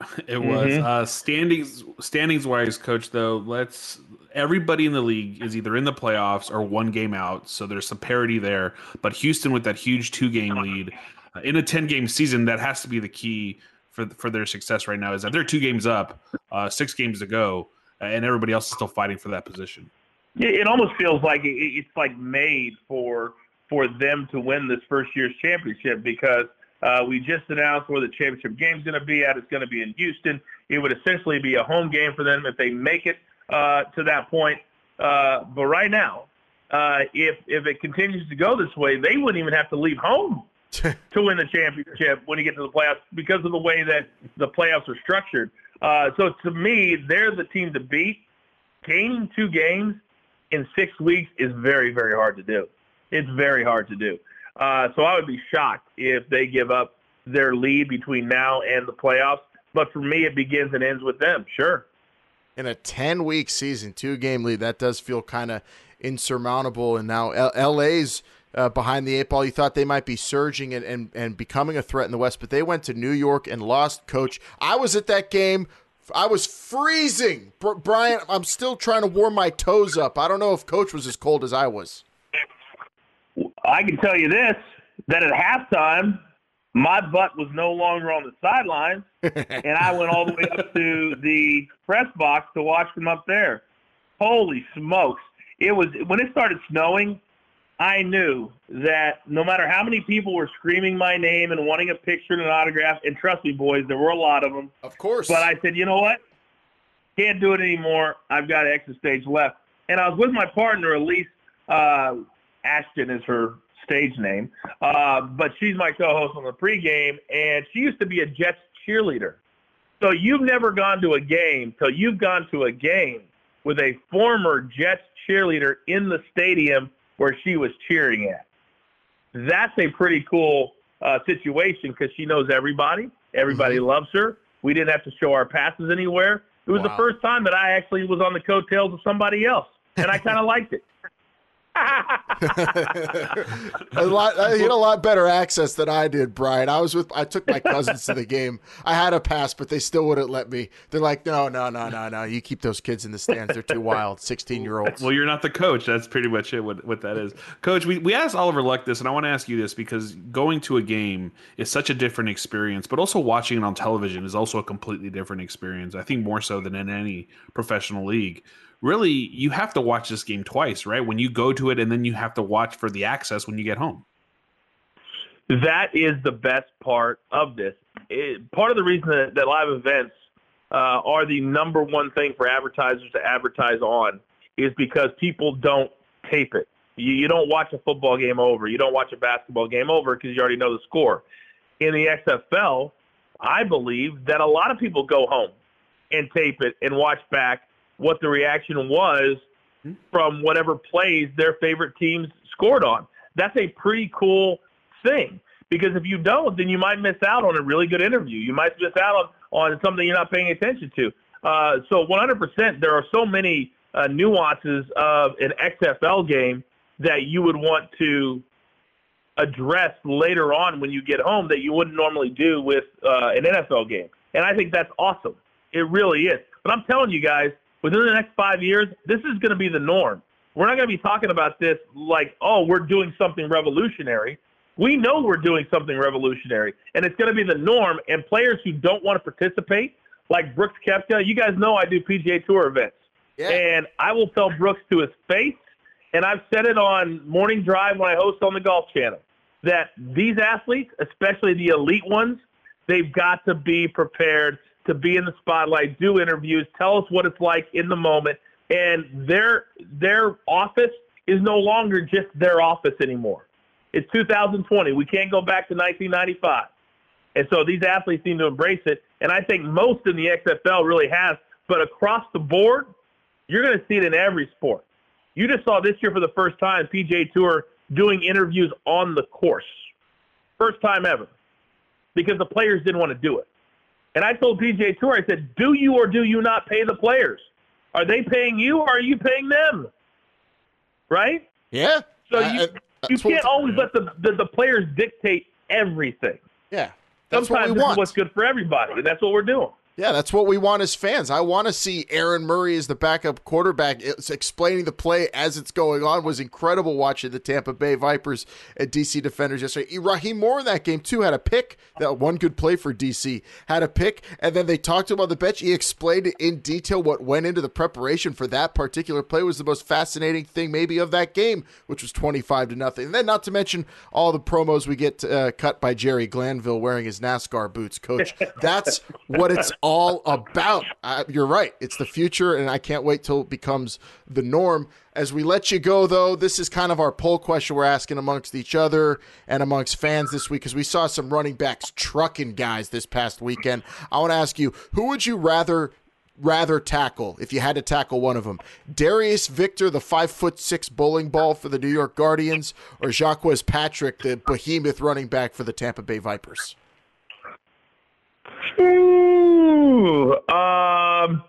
It was mm-hmm. uh, standings standings wise, coach. Though let's everybody in the league is either in the playoffs or one game out, so there's some parity there. But Houston with that huge two game lead uh, in a ten game season, that has to be the key for for their success right now. Is that they're two games up, uh, six games to go, and everybody else is still fighting for that position. Yeah, it almost feels like it's like made for for them to win this first year's championship because uh, we just announced where the championship game is going to be at. It's going to be in Houston. It would essentially be a home game for them if they make it uh, to that point. Uh, but right now, uh, if if it continues to go this way, they wouldn't even have to leave home to win the championship when you get to the playoffs because of the way that the playoffs are structured. Uh, so to me, they're the team to beat. Gaining two games in six weeks is very, very hard to do. It's very hard to do. Uh, so I would be shocked if they give up their lead between now and the playoffs. But for me, it begins and ends with them. Sure. In a 10 week season, two game lead, that does feel kind of insurmountable. And now L- LA's uh, behind the eight ball. You thought they might be surging and, and, and becoming a threat in the West, but they went to New York and lost coach. I was at that game. I was freezing. Brian, I'm still trying to warm my toes up. I don't know if coach was as cold as I was. I can tell you this that at halftime, my butt was no longer on the sidelines, and I went all the way up to the press box to watch them up there. Holy smokes! It was when it started snowing. I knew that no matter how many people were screaming my name and wanting a picture and an autograph, and trust me, boys, there were a lot of them. Of course. But I said, you know what? Can't do it anymore. I've got exit stage left. And I was with my partner, Elise uh, Ashton is her stage name, uh, but she's my co-host on the pregame, and she used to be a Jets cheerleader. So you've never gone to a game till you've gone to a game with a former Jets cheerleader in the stadium where she was cheering at. That's a pretty cool uh, situation because she knows everybody. Everybody mm-hmm. loves her. We didn't have to show our passes anywhere. It was wow. the first time that I actually was on the coattails of somebody else, and I kind of liked it. A lot, he had a lot better access than I did, Brian. I was with, I took my cousins to the game. I had a pass, but they still wouldn't let me. They're like, no, no, no, no, no. You keep those kids in the stands. They're too wild. Sixteen year olds. Well, you're not the coach. That's pretty much it. What what that is, Coach. We we asked Oliver Luck this, and I want to ask you this because going to a game is such a different experience, but also watching it on television is also a completely different experience. I think more so than in any professional league really you have to watch this game twice, right? When you go to it and then you have to watch for the access when you get home. That is the best part of this. It, part of the reason that, that live events uh, are the number one thing for advertisers to advertise on is because people don't tape it. You, you don't watch a football game over. You don't watch a basketball game over because you already know the score. In the XFL, I believe that a lot of people go home and tape it and watch back what the reaction was from whatever plays their favorite teams scored on. That's a pretty cool thing because if you don't, then you might miss out on a really good interview. You might miss out on, on something you're not paying attention to. Uh, so 100%, there are so many uh, nuances of an XFL game that you would want to address later on when you get home that you wouldn't normally do with uh, an NFL game. And I think that's awesome. It really is. But I'm telling you guys, within the next five years, this is going to be the norm. We're not going to be talking about this like, oh, we're doing something revolutionary. We know we're doing something revolutionary, and it's going to be the norm. And players who don't want to participate, like Brooks Koepka, you guys know I do PGA Tour events. Yeah. And I will tell Brooks to his face, and I've said it on Morning Drive when I host on the Golf Channel, that these athletes, especially the elite ones, they've got to be prepared to be in the spotlight, do interviews, tell us what it's like in the moment, and their their office is no longer just their office anymore. It's 2020. We can't go back to 1995. And so these athletes seem to embrace it. And I think most in the XFL really has. But across the board, you're going to see it in every sport. You just saw this year for the first time PGA Tour doing interviews on the course. First time ever. Because the players didn't want to do it. And I told PGA Tour, I said, do you or do you not pay the players? Are they paying you or are you paying them? Right? Yeah. So Uh, you, uh, you can't always let the, the, the players dictate everything. Yeah. That's Sometimes what this want. is what's good for everybody, and that's what we're doing. Yeah, that's what we want as fans. I want to see Aaron Murray as the backup quarterback. It's explaining the play as it's going on was incredible watching the Tampa Bay Vipers and DC Defenders yesterday. Rahim Moore in that game too had a pick. That one good play for DC had a pick, and then they talked to him on the bench. He explained in detail what went into the preparation for that particular play. Was the most fascinating thing maybe of that game, which was twenty five to nothing. And then not to mention all the promos we get uh, cut by Jerry Glanville wearing his NASCAR boots. Coach, that's what it's all about. Uh, you're right. It's the future, and I can't wait till it becomes the norm. As we let you go, though, this is kind of our poll question we're asking amongst each other and amongst fans this week because we saw some running backs trucking guys this past weekend. I want to ask you, who would you rather rather tackle if you had to tackle one of them? Darius Victor, the five foot six bowling ball for the New York Guardians, or Jacques Patrick, the behemoth running back for the Tampa Bay Vipers? Ooh, um,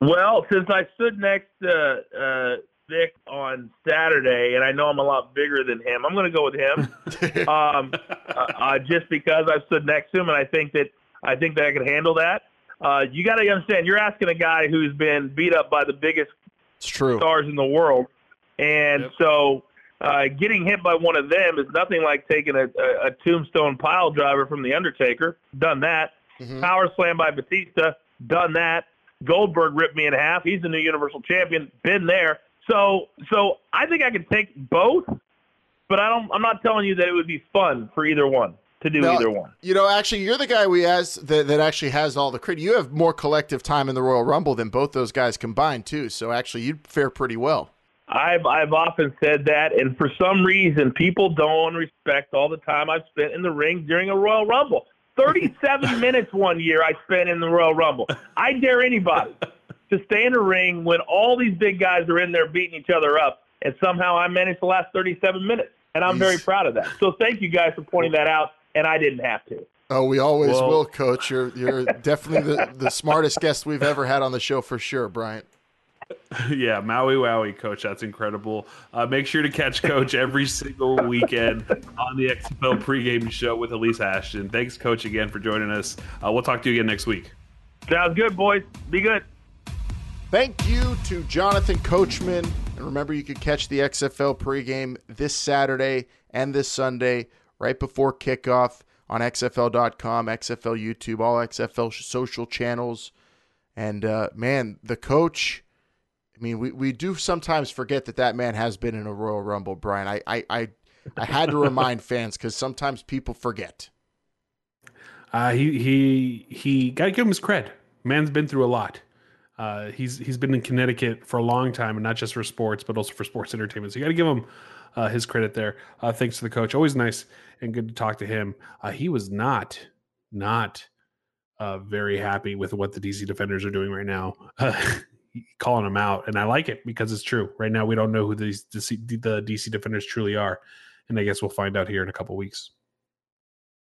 well, since I stood next to uh, Vic on Saturday, and I know I'm a lot bigger than him, I'm going to go with him. um, uh, uh, just because I've stood next to him, and I think that I think that I can handle that. Uh, you got to understand, you're asking a guy who's been beat up by the biggest It's true. stars in the world, and so uh, getting hit by one of them is nothing like taking a, a, a tombstone pile driver from the Undertaker. Done that. Mm-hmm. Power slam by Batista. Done that. Goldberg ripped me in half. He's the new Universal Champion. Been there. So, so I think I could take both, but I don't. I'm not telling you that it would be fun for either one to do No, either one. You know, actually, you're the guy we asked that, that actually has all the credit. You have more collective time in the Royal Rumble than both those guys combined, too. So actually, you'd fare pretty well. I've I've often said that, and for some reason, people don't respect all the time I've spent in the ring during a Royal Rumble. Thirty-seven minutes one year I spent in the Royal Rumble. I dare anybody to stay in a ring when all these big guys are in there beating each other up, and somehow I managed the last thirty-seven minutes, and I'm very proud of that. So thank you guys for pointing that out, and I didn't have to. Oh, we always Well- will, Coach. You're you're definitely the, the smartest guest we've ever had on the show for sure, Bryant. yeah, Maui Wowie, Coach. That's incredible. Uh, make sure to catch Coach every single weekend on the XFL pregame show with Elise Ashton. Thanks, Coach, again for joining us. Uh, we'll talk to you again next week. Sounds good, boys. Be good. Thank you to Jonathan Coachman. And remember, you can catch the XFL pregame this Saturday and this Sunday right before kickoff on XFL.com, XFL YouTube, all XFL social channels. And uh, man, the coach. I mean, we, we do sometimes forget that that man has been in a Royal Rumble, Brian. I I I, I had to remind fans because sometimes people forget. Uh, he he he got to give him his cred. Man's been through a lot. Uh, he's he's been in Connecticut for a long time, and not just for sports, but also for sports entertainment. So you got to give him uh, his credit there. Uh, thanks to the coach. Always nice and good to talk to him. Uh, he was not not uh, very happy with what the DC Defenders are doing right now. calling them out, and I like it because it's true. Right now, we don't know who these DC, the DC Defenders truly are, and I guess we'll find out here in a couple weeks.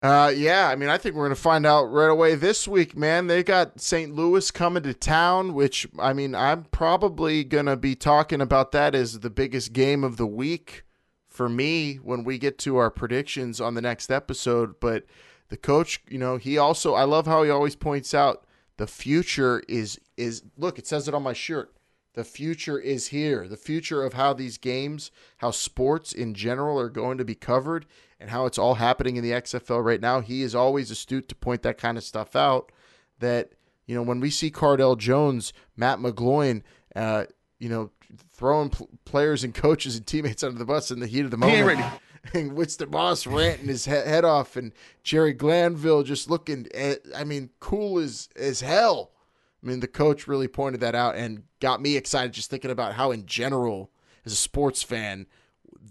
Uh, yeah, I mean, I think we're to find out right away this week, man. They got St. Louis coming to town, which, I mean, I'm probably to be talking about that as the biggest game of the week for me when we get to our predictions on the next episode. But the coach, you know, he also, I love how he always points out the future is, is, look, it says it on my shirt. The future is here. The future of how these games, how sports in general are going to be covered and how it's all happening in the XFL right now. He is always astute to point that kind of stuff out. That you know when we see Cardale Jones, Matt McGloin, uh, you know throwing pl- players and coaches and teammates under the bus in the heat of the moment. He ain't ready. And Winston Moss ranting his he- head off, and Jerry Glanville just looking, at, I mean, cool as as hell. I mean, the coach really pointed that out and got me excited just thinking about how, in general, as a sports fan,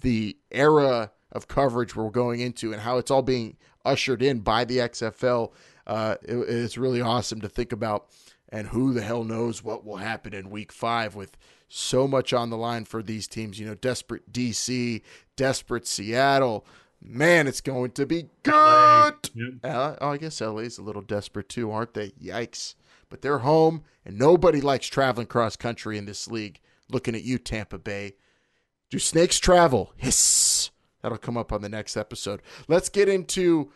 the era of coverage we're going into and how it's all being ushered in by the XFL. Uh, it, it's really awesome to think about. And who the hell knows what will happen in week five with so much on the line for these teams. You know, desperate DC, desperate Seattle. Man, it's going to be good. Uh, oh, I guess LA's a little desperate too, aren't they? Yikes. But they're home, and nobody likes traveling cross country in this league. Looking at you, Tampa Bay. Do snakes travel? Hiss. That'll come up on the next episode. Let's get into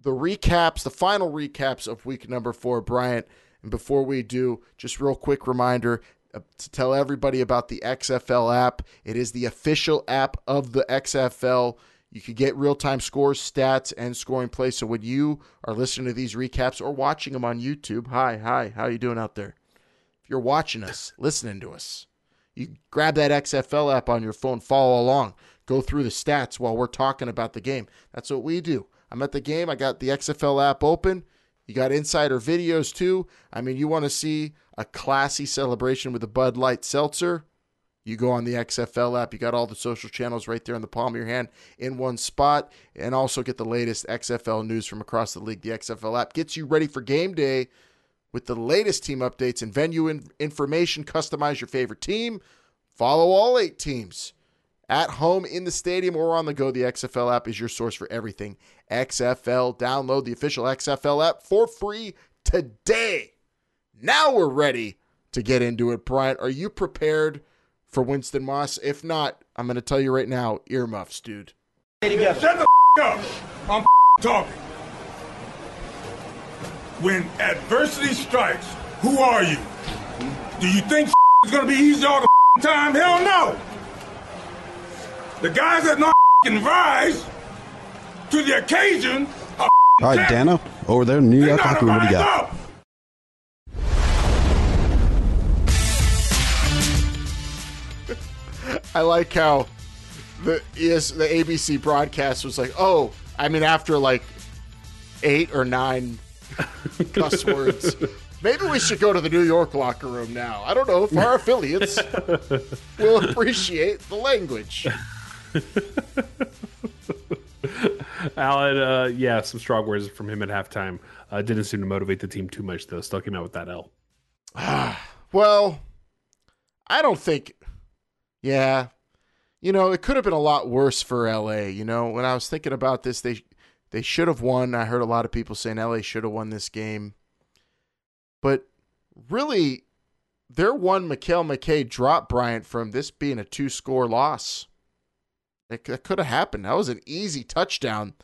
the recaps, the final recaps of week number four, Bryant. And before we do, just real quick reminder Uh, to tell everybody about the XFL app. It is the official app of the XFL. You can get real time scores, stats, and scoring plays. So when you are listening to these recaps or watching them on YouTube, hi, hi, how you doing out there? If you're watching us, listening to us, you grab that XFL app on your phone, follow along, go through the stats while we're talking about the game. That's what we do. I'm at the game. I got the XFL app open. You got insider videos too. I mean, you want to see a classy celebration with a Bud Light seltzer? You go on the XFL app. You got all the social channels right there in the palm of your hand in one spot, and also get the latest XFL news from across the league. The XFL app gets you ready for game day with the latest team updates and venue in- information. Customize your favorite team. Follow all eight teams at home in the stadium or on the go. The XFL app is your source for everything XFL. Download the official XFL app for free today. Now we're ready to get into it. Bryant, are you prepared for Winston Moss? If not, I'm going to tell you right now earmuffs, dude. Shut the up. I'm talking. When adversity strikes, who are you? Do you think is gonna be easy all the time? Hell no. The guys that know rise to the occasion are All right, Dano, over there in New York locker room, what do you got? up. I like how the ES, the ABC broadcast was like, oh, I mean, after like eight or nine cuss words, maybe we should go to the New York locker room now. I don't know if our affiliates will appreciate the language. Alan, uh, yeah, some strong words from him at halftime. Uh, didn't seem to motivate the team too much, though. Still came out with that L. Well, I don't think. Yeah, you know, it could have been a lot worse for LA. You know, when I was thinking about this, they they should have won. I heard a lot of people saying LA should have won this game, but really, their one Mekale McKay dropped Bryant from this being a two score loss. It, that could have happened. That was an easy touchdown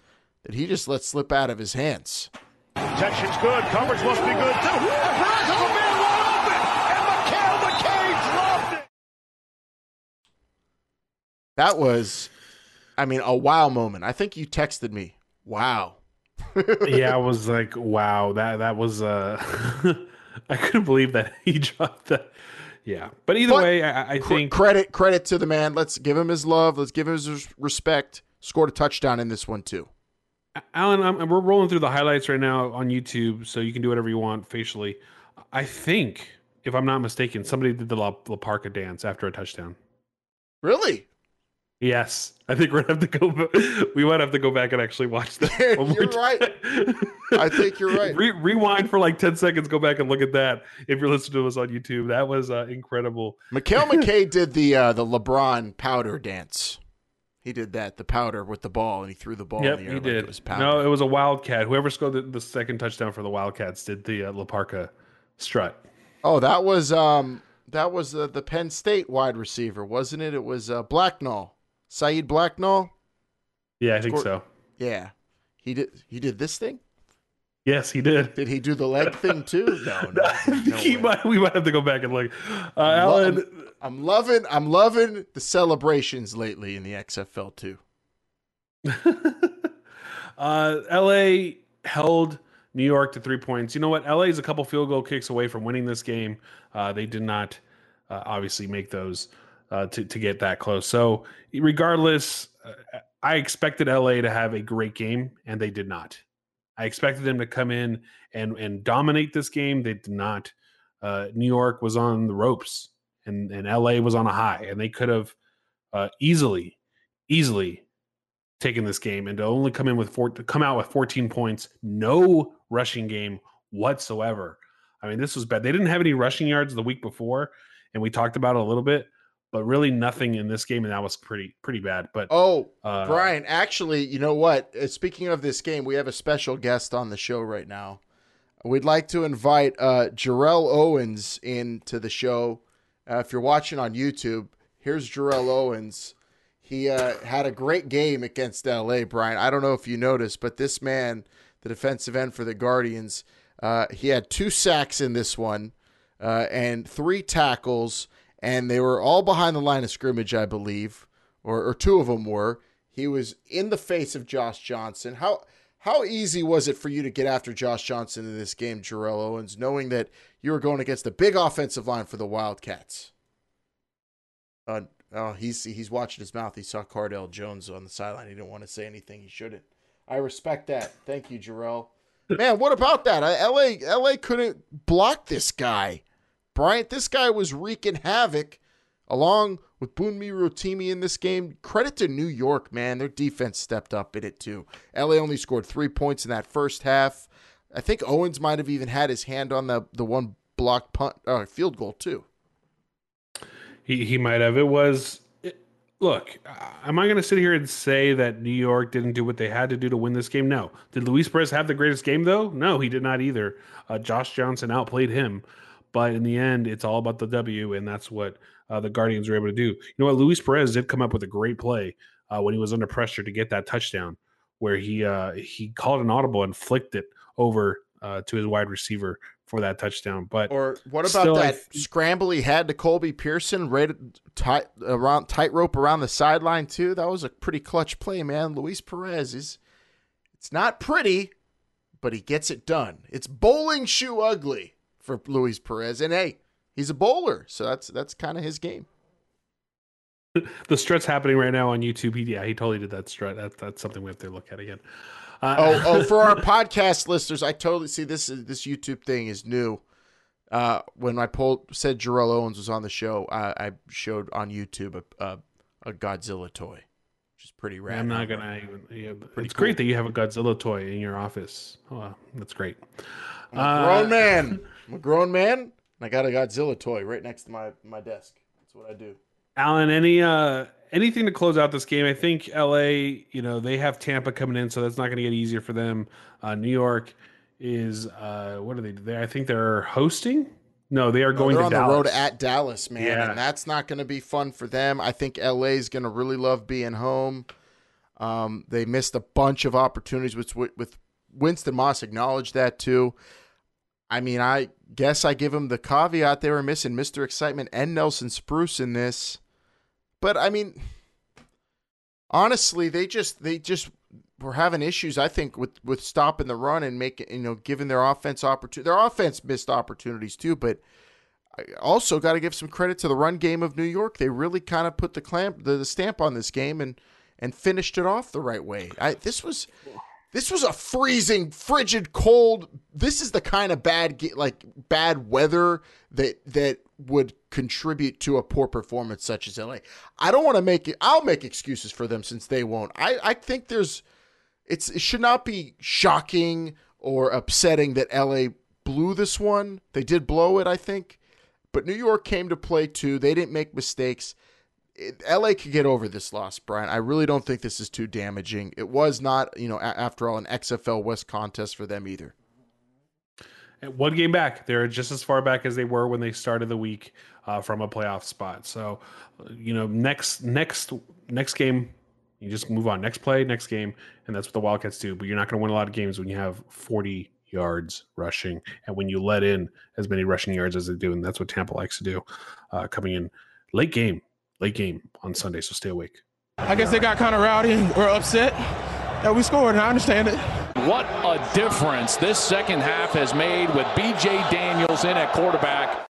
that he just let slip out of his hands. Protection's good. Coverage must be good too. And Perez has a man wide open, and Mekale McKay dropped it. That was, I mean, a wow moment. I think you texted me. Wow. yeah, I was like, wow, that that was. uh I couldn't believe that he dropped that. Yeah, but either But way, I, I think credit credit to the man. Let's give him his love. Let's give him his respect. Scored a touchdown in this one too. Alan, I'm, we're rolling through the highlights right now on YouTube, so you can do whatever you want facially. I think, if I'm not mistaken, somebody did the La, La Parka dance after a touchdown. Really? Yes, I think we're gonna have to go. We might have to go back and actually watch that. You're right. I think you're right. Re- rewind for like 10 seconds, go back and look at that. If you're listening to us on YouTube, that was uh, incredible. Mekale McKay did the uh, the LeBron powder dance. He did that, the powder with the ball, and he threw the ball Yep, in the air he like did. it was powder. no, it was a Wildcat. Whoever scored the, the second touchdown for the Wildcats did the uh, La Parka strut. Oh, that was um that was uh, the Penn State wide receiver, wasn't it? It was uh, Blacknall, Saeed Blacknall. Yeah, I think Scored- so. Yeah, he did. He did this thing. Yes, he did. Did he do the leg thing too? No, no. Think might, we might have to go back and look. Uh, Alan, I'm loving. I'm loving the celebrations lately in the XFL too. uh, LA held New York to three points. You know what? LA is a couple field goal kicks away from winning this game. Uh, they did not uh, obviously make those uh, to to get that close. So regardless, uh, I expected LA to have a great game, and they did not. I expected them to come in and and dominate this game. They did not. Uh, New York was on the ropes, and and LA was on a high, and they could have uh, easily, easily taken this game, and to only come in with four, to come out with 14 points, no rushing game whatsoever. I mean, this was bad. They didn't have any rushing yards the week before, and we talked about it a little bit, but really nothing in this game, and that was pretty pretty bad. But Oh, uh, Brian, actually, you know what? Uh, Speaking of this game, we have a special guest on the show right now. We'd like to invite uh, Jarrell Owens into the show. Uh, if you're watching on YouTube, here's Jarrell Owens. He uh, had a great game against LA, Brian. I don't know if you noticed, but this man, the defensive end for the Guardians, uh, he had two sacks in this one uh, and three tackles, and they were all behind the line of scrimmage, I believe, or, or two of them were. He was in the face of Josh Johnson. How how easy was it for you to get after Josh Johnson in this game, Jarrell Owens, knowing that you were going against a big offensive line for the Wildcats? Uh, oh, he's he's watching his mouth. He saw Cardale Jones on the sideline. He didn't want to say anything. He shouldn't. I respect that. Thank you, Jarrell. Man, what about that? LA LA couldn't block this guy. Bryant, this guy was wreaking havoc along with Bunmi Rotimi in this game. Credit to New York, man. Their defense stepped up in it too. LA only scored three points in that first half. I think Owens might have even had his hand on the the one block punt uh, field goal too. He he might have. It was. Look, am I going to sit here and say that New York didn't do what they had to do to win this game? No. Did Luis Perez have the greatest game though? No, he did not either. Uh, Josh Johnson outplayed him, but in the end, it's all about the W, and that's what uh, the Guardians were able to do. You know what? Luis Perez did come up with a great play uh, when he was under pressure to get that touchdown, where he uh, he called an audible and flicked it over uh, to his wide receiver for that touchdown. But Or what about still, I that scramble he had to Colby Pearson right tight around tightrope around the sideline too? That was a pretty clutch play, man. Luis Perez is it's not pretty, but he gets it done. It's bowling shoe ugly for Luis Perez. And hey, he's a bowler, so that's that's kind of his game. the strut's happening right now on YouTube. He, yeah, he totally did that strut. That, that's something we have to look at again. Uh, oh, oh, for our podcast listeners, I totally see this. This YouTube thing is new. Uh, when I pulled said Jarrell Owens was on the show, I, I showed on YouTube a, a a Godzilla toy, which is pretty rad. I'm not gonna. Even, yeah, it's cool. great that you have a Godzilla toy in your office. Oh, wow, that's great. A Uh, grown man. I'm a grown man. And I got a Godzilla toy right next to my my desk. That's what I do. Alan, any uh anything to close out this game? I think LA, you know, they have Tampa coming in, so that's not going to get easier for them. Uh, New York is uh what are they? they I think they're hosting. No, they are No, going they're to on Dallas. the road at Dallas, man, Yeah. and that's not going to be fun for them. I think LA is going to really love being home. Um, they missed a bunch of opportunities with with Winston Moss acknowledged that too. I mean, I guess I give him the caveat they were missing Mr. Excitement and Nelson Spruce in this. But I mean, honestly, they just they just were having issues. I think with with stopping the run and making you know giving their offense opportunity. Their offense missed opportunities too, but I also got to give some credit to the run game of New York. They really kind of put the clamp the, the stamp on this game and and finished it off the right way. I this was this was a freezing, frigid, cold. This is the kind of bad like bad weather that that would contribute to a poor performance such as LA. I don't want to make it. I'll make excuses for them since they won't. I I think there's it's it should not be shocking or upsetting that LA blew this one. They did blow it, I think, but New York came to play too. They didn't make mistakes. It, LA could get over this loss, Brian. I really don't think this is too damaging. It was not, you know, a- after all, an XFL West contest for them either. And one game back. They're just as far back as they were when they started the week uh, from a playoff spot. So, you know, next next next game, you just move on. Next play, next game, and that's what the Wildcats do. But you're not going to win a lot of games when you have 40 yards rushing and when you let in as many rushing yards as they do, and that's what Tampa likes to do, uh, coming in late game, late game on Sunday. So stay awake. I guess they got kind of rowdy and were upset that we scored, and I understand it. What a difference this second half has made with BJ Daniels in at quarterback.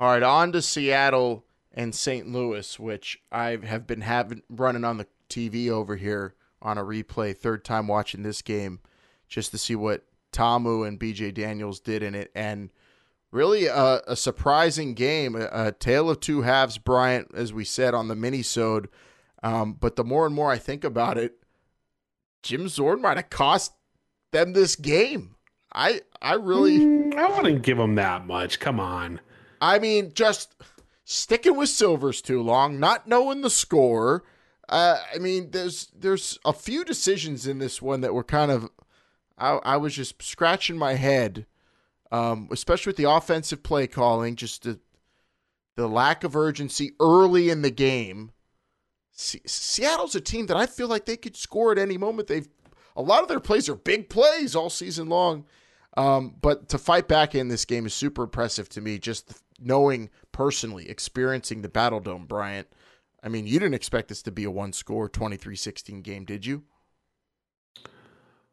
All right, on to Seattle and St. Louis, which I have been having running on the TV over here on a replay, third time watching this game, just to see what Ta'amu and BJ Daniels did in it, and really a, a surprising game, a, a, tale of two halves, Bryant, as we said on the minisode. Um, but the more and more I think about it, Jim Zorn might have cost them this game. I I really mm, I wouldn't give them that much. Come on. I mean, just sticking with Silvers too long, not knowing the score. Uh, I mean, there's there's a few decisions in this one that were kind of I, I was just scratching my head, um, especially with the offensive play calling, just the the lack of urgency early in the game. Seattle's a team that I feel like they could score at any moment. They've a lot of their plays are big plays all season long. Um, but to fight back in this game is super impressive to me. Just knowing personally, experiencing the Battle Dome, Bryant. I mean, you didn't expect this to be a one score 23 16 game, did you?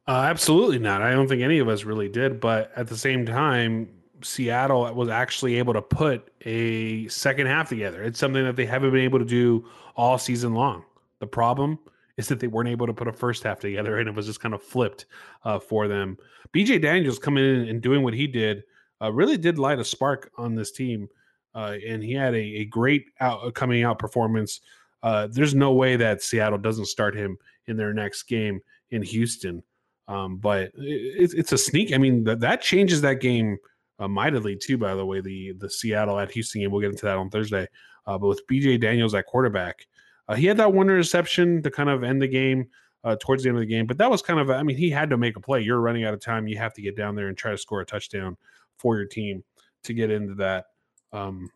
Uh, absolutely not. I don't think any of us really did. But at the same time, Seattle was actually able to put a second half together. It's something that they haven't been able to do all season long. The problem is that they weren't able to put a first half together, and it was just kind of flipped uh, for them. BJ Daniels coming in and doing what he did uh, really did light a spark on this team, uh, and he had a, a great out, coming out performance. Uh, there's no way that Seattle doesn't start him in their next game in Houston. Um, but it, it's a sneak. I mean, that that changes that game uh, mightily too. By the way, the the Seattle at Houston game. We'll get into that on Thursday. Uh, but with BJ Daniels at quarterback, uh, he had that one interception to kind of end the game uh, towards the end of the game, but that was kind of, I mean, he had to make a play. You're running out of time. You have to get down there and try to score a touchdown for your team to get into that, um,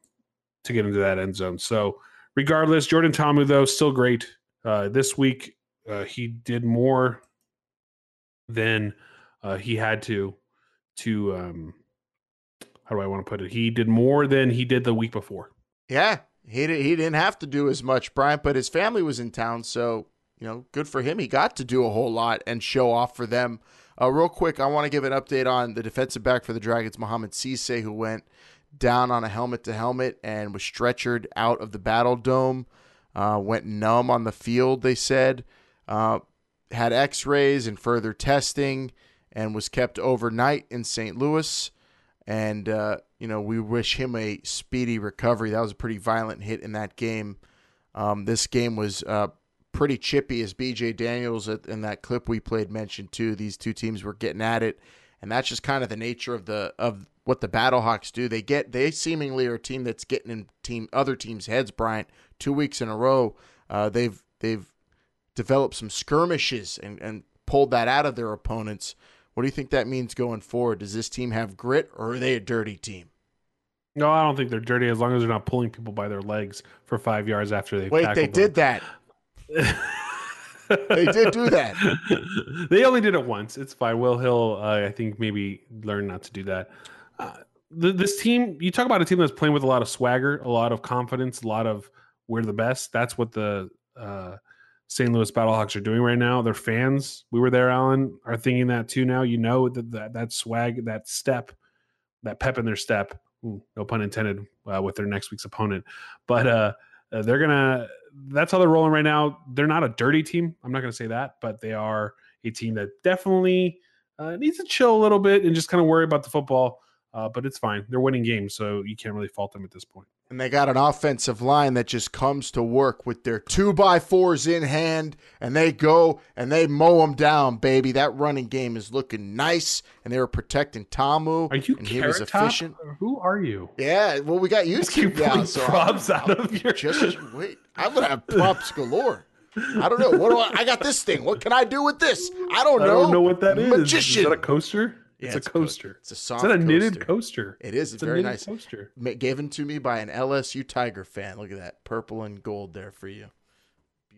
to get into that end zone. So, regardless, Jordan Ta'amu though still great. Uh, this week, uh, he did more than uh, he had to to um, how do I want to put it? He did more than he did the week before. Yeah, he did, he didn't have to do as much, Bryant, but his family was in town, so you know, good for him. He got to do a whole lot and show off for them. Uh, real quick, I want to give an update on the defensive back for the Dragons, Mohamed Cisse, who went down on a helmet to helmet and was stretchered out of the Battle Dome. Uh, went numb on the field, they said. Uh, had x rays and further testing and was kept overnight in St. Louis. And, uh, you know, we wish him a speedy recovery. That was a pretty violent hit in that game. Um, this game was uh, pretty chippy, as BJ Daniels in that clip we played mentioned too. These two teams were getting at it, and that's just kind of the nature of the of what the Battlehawks do. They get they seemingly are a team that's getting in team other teams' heads. Bryant, two weeks in a row, uh, they've they've developed some skirmishes and and pulled that out of their opponents. What do you think that means going forward? Does this team have grit, or are they a dirty team? No, I don't think they're dirty as long as they're not pulling people by their legs for five yards after they. Wait, they them. did that. they did do that. they only did it once. It's fine. Will Hill, uh, I think, maybe learn not to do that. Uh, this team, you talk about a team that's playing with a lot of swagger, a lot of confidence, a lot of we're the best. That's what the uh, St. Louis Battlehawks are doing right now. Their fans, we were there, Alan, are thinking that too now. You know that that, that swag, that step, that pep in their step. Ooh, no pun intended uh, with their next week's opponent, but uh, uh they're gonna that's how they're rolling right now. They're not a dirty team. I'm not to say that, but they are a team that definitely uh, needs to chill a little bit and just kind of worry about the football. uh, but it's fine. They're winning games, so you can't really fault them at this point. And they got an offensive line that just comes to work with their two by fours in hand, and they go and they mow them down, baby. That running game is looking nice, and they were protecting Ta'amu. Are you and he was Carrot Top? efficient. Who are you? Yeah, well, we got used to now, so I'm- props out of your just wait. I'm gonna have props galore. I don't know. What do I? I got this thing. What can I do with this? I don't I know. I don't know what that is. Magician. Is that a coaster? Yeah, it's, it's a a co- coaster. It's a Is soft that a knitted coaster. It is. It's a very nice. coaster. Ma- Given to me by an LSU Tiger fan. Look at that purple and gold there for you.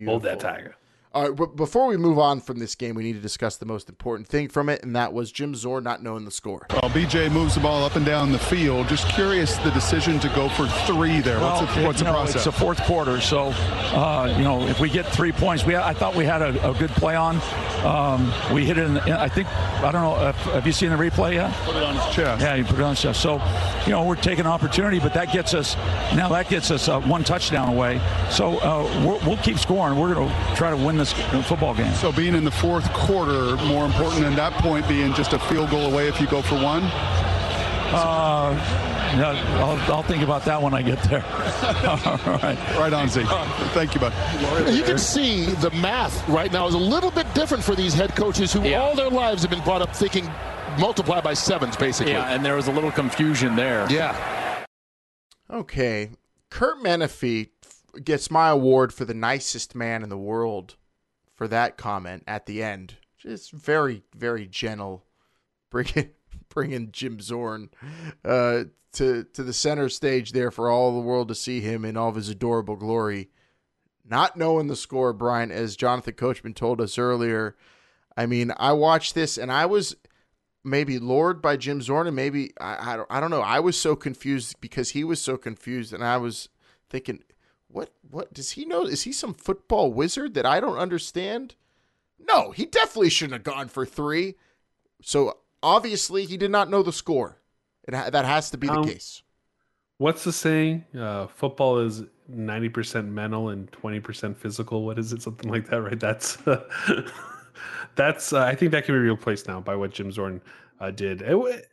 Hold that tiger. All right, but before we move on from this game, we need to discuss the most important thing from it, and that was Jim Zorn not knowing the score. Well, BJ moves the ball up and down the field. Just curious the decision to go for three there. Well, what's the, what's the know, process? It's the fourth quarter, so uh, you know if we get three points, we I thought we had a, a good play on. Um, we hit it. In, I think I don't know. If, have you seen the replay yet? Put it on his chest. Yeah, you put it on his chest. So, you know, we're taking an opportunity, but that gets us now. That gets us uh, one touchdown away. So uh, we're, we'll keep scoring. We're going to try to win this football game. So being in the fourth quarter, more important than that point being just a field goal away if you go for one. Uh, yeah, I'll, I'll think about that when I get there. All right. Right on, Z. Thank you, bud. You can see the math right now is a little bit different for these head coaches who all their lives have been brought up thinking multiply by sevens, basically. Yeah, and there was a little confusion there. Yeah. Okay, Kurt Menefee gets my award for the nicest man in the world for that comment at the end. Just very, very gentle, bringing bringing Jim Zorn uh, to to the center stage there for all the world to see him in all of his adorable glory. Not knowing the score, Brian, as Jonathan Coachman told us earlier. I mean, I watched this and I was maybe lured by Jim Zorn, and maybe I, I don't I don't know. I was so confused because he was so confused, and I was thinking, what what does he know? Is he some football wizard that I don't understand? No, he definitely shouldn't have gone for three. So obviously, he did not know the score. It that has to be the Um, case. What's the saying? Uh, football is ninety percent mental and twenty percent physical. What is it? Something like that, right? That's that's. Uh, I think that can be replaced now by what Jim Zorn uh, did. It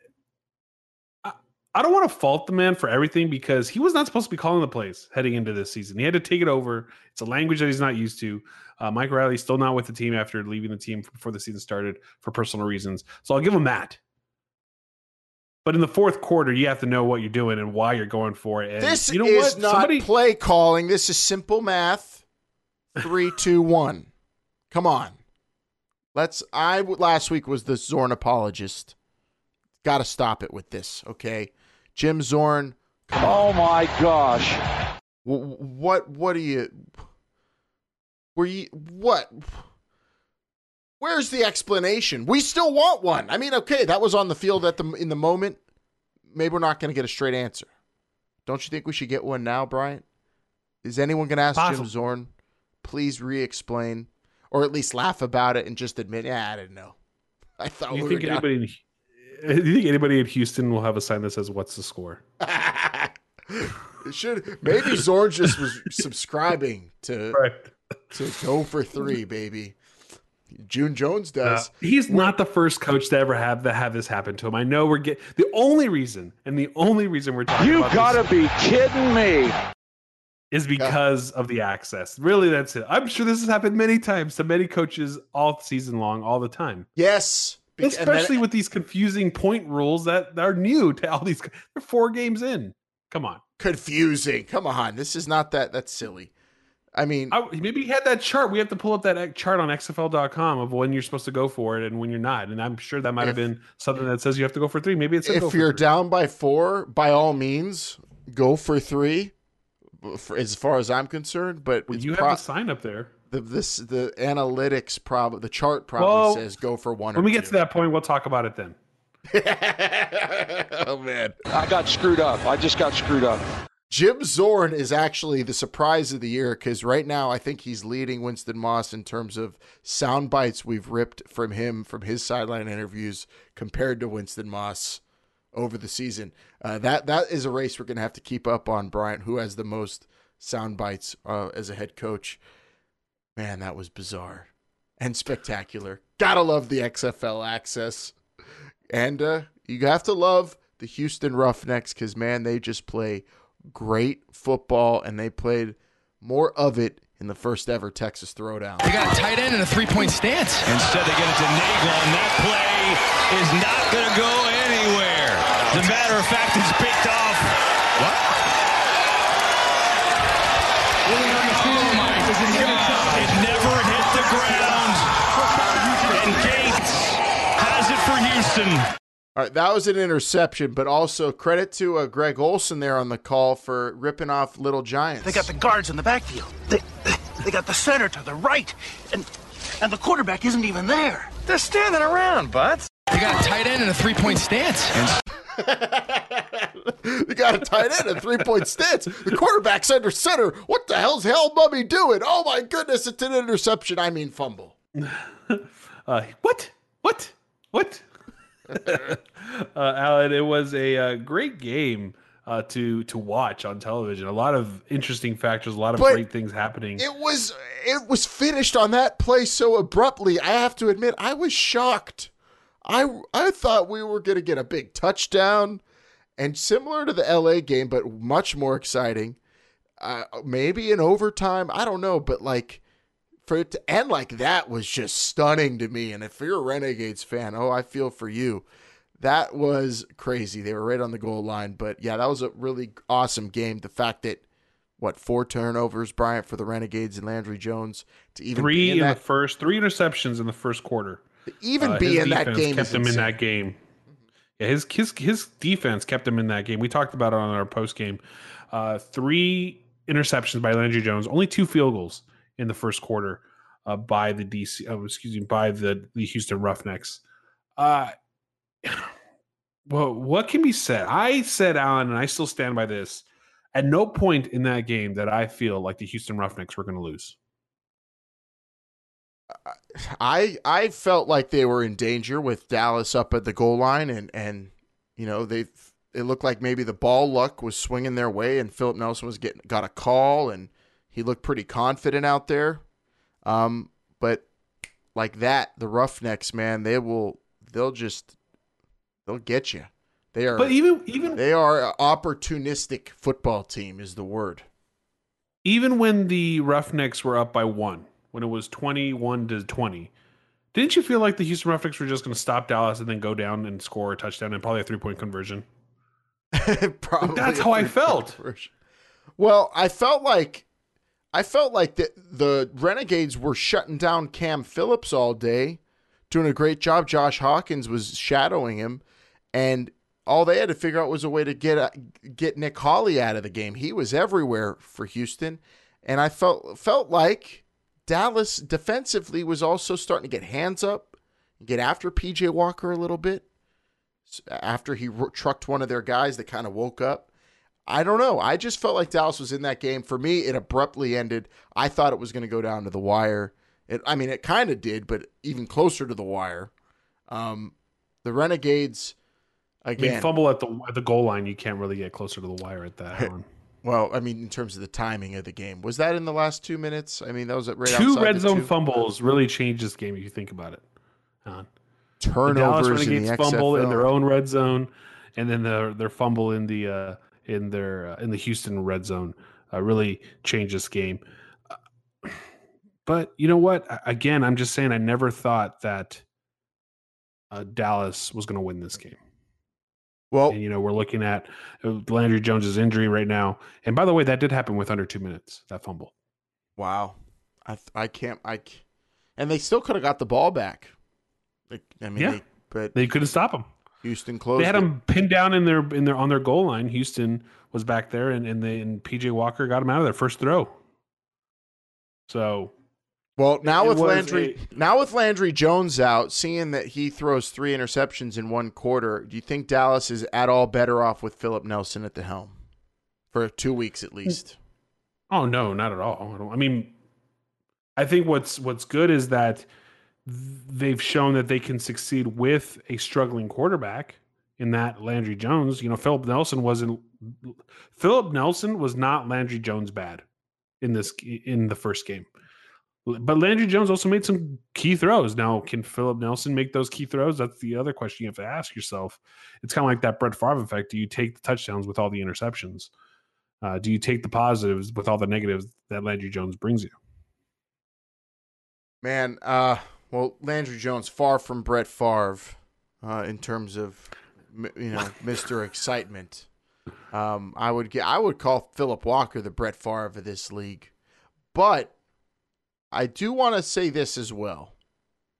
I, don't want to fault the man for everything because he was not supposed to be calling the plays heading into this season. He had to take it over. It's a language that he's not used to. Uh, Mike Riley's still not with the team after leaving the team before the season started for personal reasons. So I'll give him that. But in the fourth quarter, you have to know what you're doing and why you're going for it. And This you know is what? not Somebody, play calling. This is simple math. Three, two, one. Come on. Let's. I last week was the Zorn apologist. Got to stop it with this, okay? Jim Zorn. Oh my gosh! What? What are you? Were you what? Where's the explanation? We still want one. I mean, okay, that was on the field at the in the moment. Maybe we're not going to get a straight answer. Don't you think we should get one now, Bryant? Is anyone going to ask Possible. Jim Zorn? Please re-explain, or at least laugh about it and just admit, yeah, I didn't know. I thought you we think were down." anybody? In, do you think anybody in Houston will have a sign that says "What's the score"? It should maybe Zorn just was subscribing to to go for three, baby. June Jones does. Uh, he's not the first coach to ever have that have this happen to him. I know we're get the only reason, and the only reason we're talking about. You about gotta this be kidding me! is because of the access. Really, that's it. I'm sure this has happened many times to many coaches all season long, all the time. Yes, Be- and then- especially with these confusing point rules that are new to all these. They're four games in. Come on. confusing. Come on, this is not that. That's silly. I mean, I, maybe he had that chart. We have to pull up that chart on XFL.com of when you're supposed to go for it and when you're not. And I'm sure that might have been something that says you have to go for three. Maybe it's if you're down by four, by all means, go for three. For, as far as I'm concerned, but it's you have pro- the sign up there. The this the analytics probably the chart probably Well, says go for one. When or we get two. to that point, we'll talk about it then. oh man, I got screwed up. I just got screwed up. Jim Zorn is actually the surprise of the year because right now I think he's leading Winston Moss in terms of sound bites we've ripped from him from his sideline interviews compared to Winston Moss over the season. Uh, that that is a race we're going to have to keep up on. Bryant, who has the most sound bites uh, as a head coach? Man, that was bizarre and spectacular. Gotta love the XFL access, and uh, you have to love the Houston Roughnecks because man, they just play great football, and they played more of it in the first ever Texas Throwdown. They got a tight end and a three point stance. Instead, they get it to Nagel, and that play is not going to go anywhere. As a matter of fact, it's picked off. What? It never hit the ground. And Gates has it for Houston. All right, that was an interception, but also credit to uh, Greg Olsen there on the call for ripping off Little Giants. They got the guards in the backfield. They, they got the center to the right, and and the quarterback isn't even there. They're standing around, butts. They got a tight end and a three point stance. they got a tight end and three point stance. The quarterback's under center. What the hell's Hal Mumme doing? Oh my goodness, it's an interception. I mean fumble. Uh, what? What? What? uh, Alan, it was a uh, great game uh, to to watch on television. A lot of interesting factors, a lot of But great things happening. It was it was finished on that play so abruptly. I have to admit, I was shocked. I I thought we were going to get a big touchdown, and similar to the LA game, but much more exciting. Uh, maybe in overtime, I don't know, but like for it to end like that was just stunning to me. And if you're a Renegades fan, oh, I feel for you. That was crazy. They were right on the goal line, but yeah, that was a really awesome game. The fact that what four turnovers, Bryant, for the Renegades and Landry Jones to even three be in, in the first, three interceptions in the first quarter. Even Uh, be in that game kept him in that game. Yeah, his his his defense kept him in that game. We talked about it on our post game. Uh, three interceptions by Landry Jones, only two field goals in the first quarter uh, by the DC. Oh, excuse me, by the the Houston Roughnecks. Uh, well, what can be said? I said, Alan, and I still stand by this. At no point in that game that I feel like the Houston Roughnecks were going to lose. I I felt like they were in danger with Dallas up at the goal line, and and you know they it looked like maybe the ball luck was swinging their way, and Philip Nelson was getting got a call, and he looked pretty confident out there. Um, but like that, the Roughnecks, man, they will they'll just they'll get you. They are, But even even they are an opportunistic football team is the word. even when the Roughnecks were up by one, when it was 21 to 20, didn't you feel like the Houston Roughnecks were just going to stop Dallas and then go down and score a touchdown and probably a three point conversion? Probably That's how I felt. conversion. Well, I felt like I felt like the the Renegades were shutting down Cam Phillips all day, doing a great job. Josh Hawkins was shadowing him, and all they had to figure out was a way to get uh, get Nick Hawley out of the game. He was everywhere for Houston, and I felt felt like Dallas defensively was also starting to get hands up, get after PJ Walker a little bit after he trucked one of their guys that kind of woke up. I don't know. I just felt like Dallas was in that game. For me, it abruptly ended. I thought it was going to go down to the wire. It, I mean, it kind of did, but even closer to the wire. Um, the Renegades, I mean, fumble at the at the goal line, you can't really get closer to the wire at that. Well, I mean, in terms of the timing of the game, was that in the last two minutes? I mean, that was at right two red the zone two. fumbles really changed this game if you think about it. The turnovers Dallas in Renegades the fumble in their own red zone, and then their their fumble in the uh, in their uh, in the Houston red zone uh, really changed this game. Uh, But you know what? Again, I'm just saying I never thought that uh, Dallas was going to win this game. Well, and, you know we're looking at uh, Landry Jones's injury right now, and by the way, that did happen with under two minutes. That fumble. Wow, I I can't I, c- and they still could have got the ball back. Like, I mean, Yeah. they, but They couldn't stop him. Houston closed. They had it. him pinned down in their in their on their goal line. Houston was back there, and and they and PJ Walker got him out of there first throw. So Well, now It with Landry, now with Landry Jones out, seeing that he throws three interceptions in one quarter, do you think Dallas is at all better off with Philip Nelson at the helm for two weeks at least? Oh no, not at all. I, I mean, I think what's what's good is that they've shown that they can succeed with a struggling quarterback in that Landry Jones. You know, Philip Nelson wasn't Philip Nelson was not Landry Jones bad in this in the first game. But Landry Jones also made some key throws. Now, can Philip Nelson make those key throws? That's the other question you have to ask yourself. It's kind of like that Brett Favre effect. Do you take the touchdowns with all the interceptions? Uh, do you take the positives with all the negatives that Landry Jones brings you? Man, uh, well, Landry Jones far from Brett Favre uh, in terms of you know Mister Excitement. Um, I would get, I would call Philip Walker the Brett Favre of this league, but I do want to say this as well,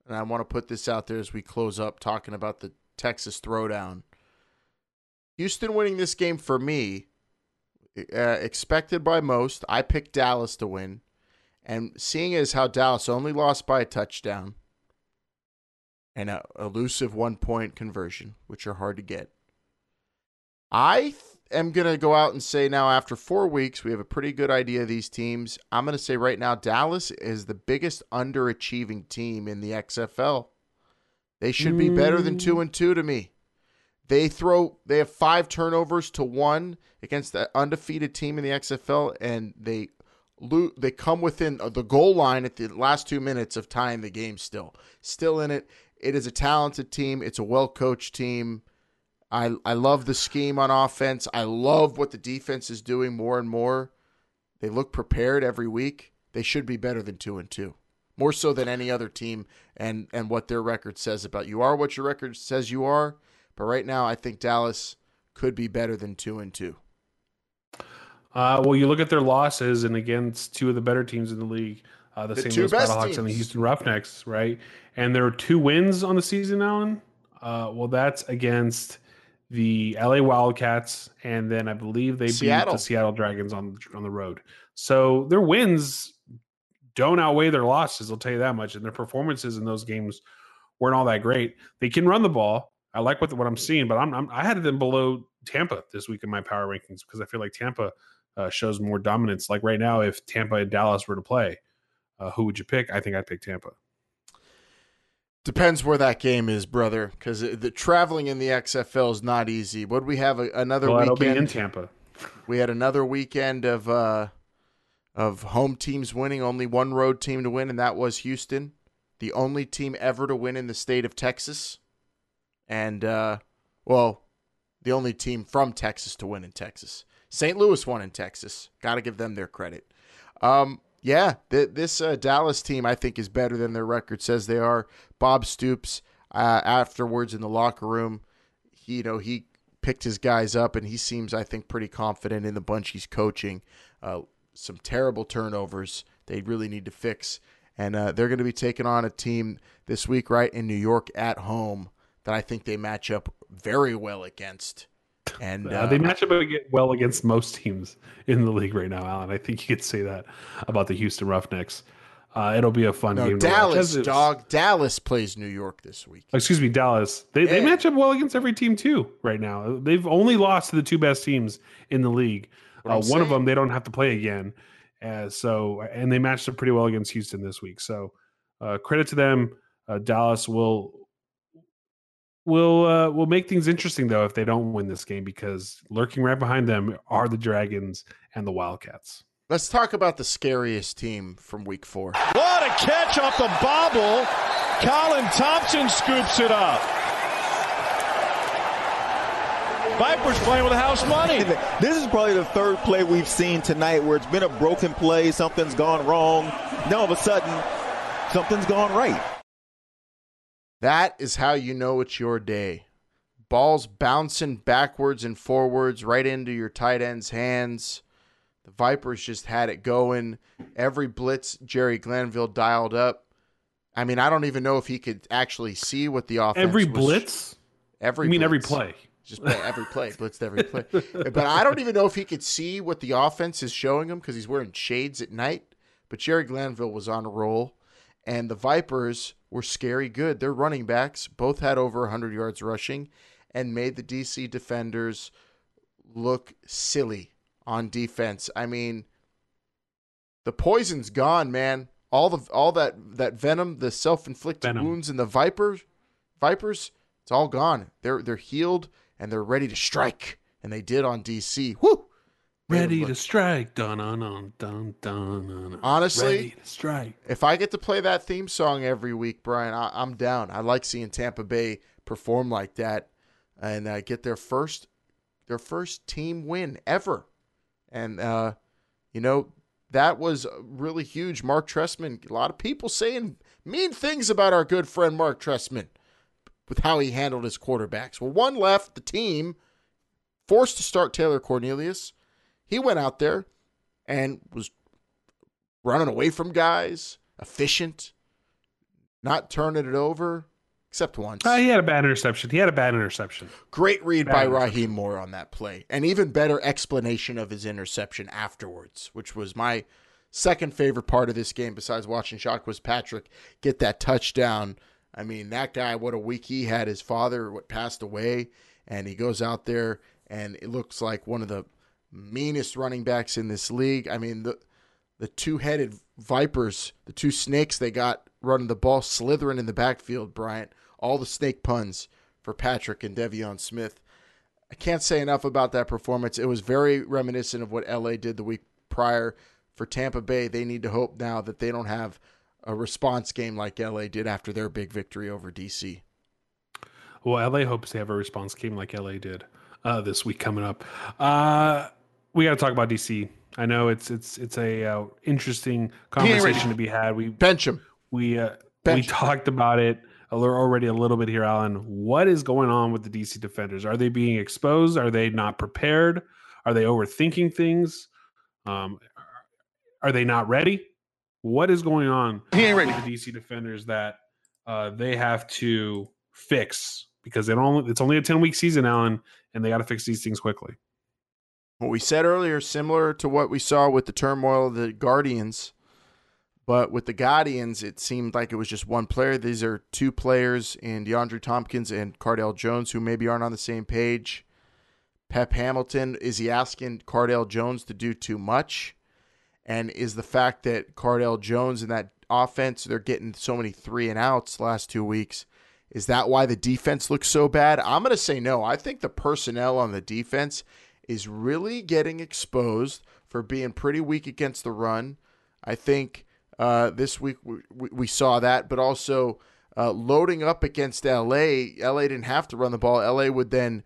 and I want to put this out there as we close up talking about the Texas throwdown. Houston winning this game for me, uh, expected by most. I picked Dallas to win, and seeing as how Dallas only lost by a touchdown and a elusive one point conversion, which are hard to get. I am going to go out and say now, after four weeks, we have a pretty good idea of these teams. I'm going to say right now, Dallas is the biggest underachieving team in the XFL. They should be better than two and two to me. They throw, they have five turnovers to one against the undefeated team in the XFL, and they lo- they come within uh, the goal line at the last two minutes of tying the game. Still, still in it. It is a talented team. It's a well coached team. I I love the scheme on offense. I love what the defense is doing more and more. They look prepared every week. They should be better than two and two, more so than any other team, and and what their record says about you are what your record says you are. But right now, I think Dallas could be better than two and two. Uh, well, you look at their losses, and against two of the better teams in the league, uh, the, The St. Louis Battlehawks and the. Houston Roughnecks, right? And there are two wins on the season, Alan. Uh, well, that's against the LA Wildcats, and then I believe they Seattle. beat the Seattle Dragons on on the road. So their wins don't outweigh their losses. I'll tell you that much. And their performances in those games weren't all that great. They can run the ball. I like what what I'm seeing, but I'm, I'm I had them below Tampa this week in my power rankings because I feel like Tampa uh, shows more dominance. Like right now, if Tampa and Dallas were to play, uh, who would you pick? I think I'd pick Tampa. Depends where that game is, brother, because the traveling in the XFL is not easy. Would we have a, another Well, it'll weekend be in Tampa. We had another weekend of uh, of home teams winning. Only one road team to win, and that was Houston, the only team ever to win in the state of Texas, and uh, well, the only team from Texas to win in Texas. St. Louis won in Texas. Got to give them their credit. Um, yeah, th- this uh, Dallas team I think is better than their record says they are. Bob Stoops uh, afterwards in the locker room, he, you know, he picked his guys up and he seems I think pretty confident in the bunch he's coaching. Uh, some terrible turnovers they really need to fix, and uh, they're going to be taking on a team this week right in New York at home that I think they match up very well against. And Uh, they match up well against most teams in the league right now, Alan. I think you could say that about the Houston Roughnecks. Uh, it'll be a fun no game. Dallas As dog. Dallas plays New York this week. Excuse me, Dallas. They they match up well against every team too right now. They've only lost to the two best teams in the league. Uh, I'm one of them they don't have to play again. Uh, so and they matched up pretty well against Houston this week. So uh, credit to them. Uh, Dallas will will uh, will make things interesting though if they don't win this game because lurking right behind them are the Dragons and the Wildcats. Let's talk about the scariest team from Week Four. What a catch off the bobble. Colin Thompson scoops it up. Vipers playing with house money. This is probably the third play we've seen tonight where it's been a broken play, something's gone wrong. Now all of a sudden, something's gone right. That is how you know it's your day. Balls bouncing backwards and forwards right into your tight end's hands. The Vipers just had it going. Every blitz Jerry Glanville dialed up. I mean, I don't even know if he could actually see what the offense Every was- blitz? Every You mean every play? Just play every play, blitzed every play. but I don't even know if he could see what the offense is showing him because he's wearing shades at night. But Jerry Glanville was on a roll, and the Vipers were scary good. Their running backs both had over 100 yards rushing and made the DC defenders look silly on defense. I mean, the poison's gone, man. All the all that that venom, the self-inflicted Venom. wounds in the Vipers, Vipers, it's all gone. They're they're healed and they're ready to strike, and they did on DC. Whoo! Ready to strike. Dun dun dun dun dun. dun. Honestly, Ready to strike. If I get to play that theme song every week, Brian, I, I'm down. I like seeing Tampa Bay perform like that and uh, get their first their first team win ever. And uh, you know that was really huge. Mark Trestman, a lot of people saying mean things about our good friend Mark Trestman with how he handled his quarterbacks. Well, one left the team, forced to start Taylor Cornelius. He went out there and was running away from guys, efficient, not turning it over, except once. Uh, he had a bad interception. He had a bad interception. Great read Bad by. Rahim Moore on that play, and even better explanation of his interception afterwards, which was my second favorite part of this game besides watching Jacques Patrick get that touchdown. I mean, that guy, what a week he had. His father what passed away, and he goes out there and it looks like one of the meanest running backs in this league. I mean, the the two headed vipers, the two snakes they got running the ball, slithering in the backfield, Bryant. All the snake puns for Patrick and De'Veon Smith. I can't say enough about that performance. It was very reminiscent of what LA did the week prior. For Tampa Bay, they need to hope now that they don't have a response game like LA did after their big victory over DC. Well, LA hopes they have a response game like LA did uh, this week coming up. Uh, we got to talk about DC. I know it's it's it's a uh, interesting conversation to be had. We bench him. We uh, Bench we talked about it a little, already a little bit here, Alan. What is going on with the DC defenders? Are they being exposed? Are they not prepared? Are they overthinking things? Um, are they not ready? What is going on He ain't ready. with the DC defenders that uh, they have to fix because it only it's only a ten week season, Alan, and they got to fix these things quickly. What we said earlier, similar to what we saw with the turmoil of the Guardians, but with the Guardians, it seemed like it was just one player. These are two players in DeAndre Tompkins and Cardale Jones who maybe aren't on the same page. Pep Hamilton, is he asking Cardale Jones to do too much? And is the fact that Cardale Jones and that offense, they're getting so many three and outs last two weeks, is that why the defense looks so bad? I'm going to say no. I think the personnel on the defense is really getting exposed for being pretty weak against the run. I think uh, this week we, we, saw that, but also uh, loading up against LA. LA didn't have to run the ball. LA would then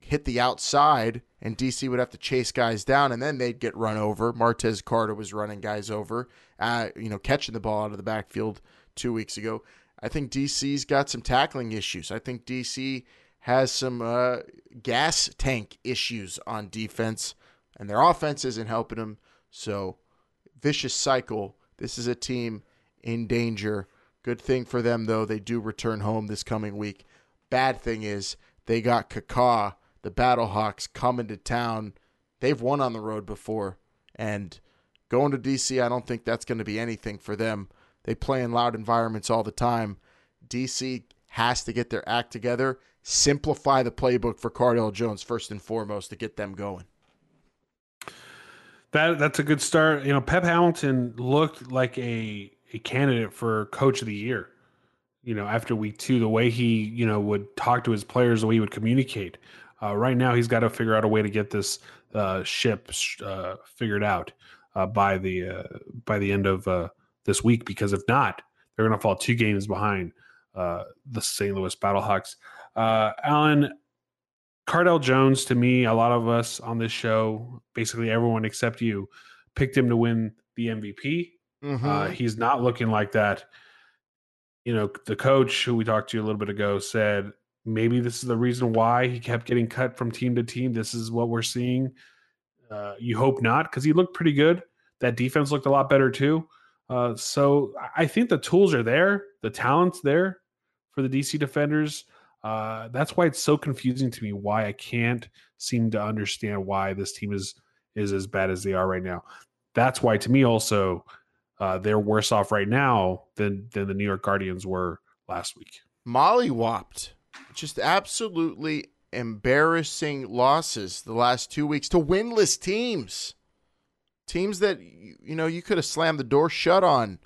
hit the outside, and DC would have to chase guys down, and then they'd get run over. Martez Carter was running guys over, uh, you know, catching the ball out of the backfield two weeks ago. I think DC's got some tackling issues. I think DC has some uh, gas tank issues on defense, and their offense isn't helping them. So, vicious cycle. This is a team in danger. Good thing for them, though, they do return home this coming week. Bad thing is they got Kaka, the Battlehawks, coming to town. They've won on the road before, and going to DC, I don't think that's going to be anything for them. They play in loud environments all the time. DC has to get their act together, simplify the playbook for Cardale Jones first and foremost to get them going. That that's a good start. You know, Pep Hamilton looked like a a candidate for coach of the year. You know, after week two, the way he you know would talk to his players, the way he would communicate. Uh, right now, he's got to figure out a way to get this uh, ship uh, figured out uh, by the uh, by the end of uh, this week. Because if not, they're going to fall two games behind uh, the St. Louis Battlehawks. Uh, Alan, Cardale Jones, to me, a lot of us on this show, basically everyone except you, picked him to win the MVP. Uh, Mhm. he's not looking like that. You know, the coach who we talked to a little bit ago said maybe this is the reason why he kept getting cut from team to team. This is what we're seeing. Uh, you hope not, because he looked pretty good. That defense looked a lot better too. Uh, so I think the tools are there, the talent's there for the DC defenders. Uh, that's why it's so confusing to me. Why I can't seem to understand why this team is is as bad as they are right now. That's why, to me, also uh, they're worse off right now than than the New York Guardians were last week. Mollywopped. Just absolutely embarrassing losses the last two weeks to winless teams. Teams that, you know, you could have slammed the door shut on.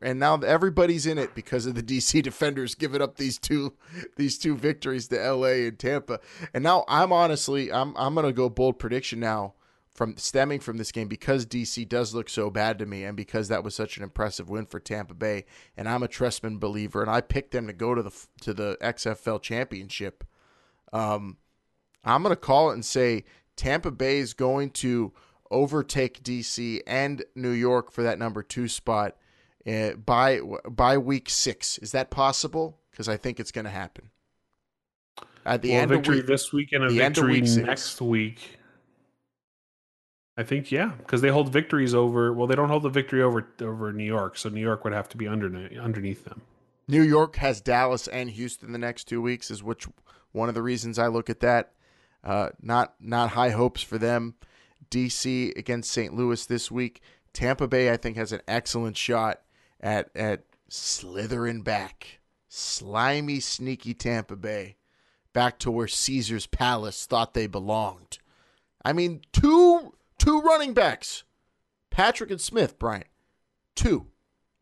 And now everybody's in it because of the DC defenders giving up these two these two victories to LA and Tampa. And now I'm honestly I'm I'm gonna go bold prediction now from stemming from this game because DC does look so bad to me, and because that was such an impressive win for Tampa Bay, and I'm a Trestman believer, and I picked them to go to the to the XFL championship. Um, I'm gonna call it and say Tampa Bay is going to overtake DC and New York for that number two spot uh, by by week six. Is that possible? Because I think it's going to happen. At the well, end victory of week, this week and a the end of victory week next week. I think yeah, because they hold victories over. Well, they don't hold the victory over over New York, so New York would have to be underneath underneath them. New York has Dallas and Houston the next two weeks, is which one of the reasons I look at that. Uh, not not high hopes for them. DC against St. Louis this week. Tampa Bay, I think, has an excellent shot at at slithering back, slimy, sneaky Tampa Bay, back to where Caesar's Palace thought they belonged. I mean, two two running backs, Patrick and Smith, Bryant, two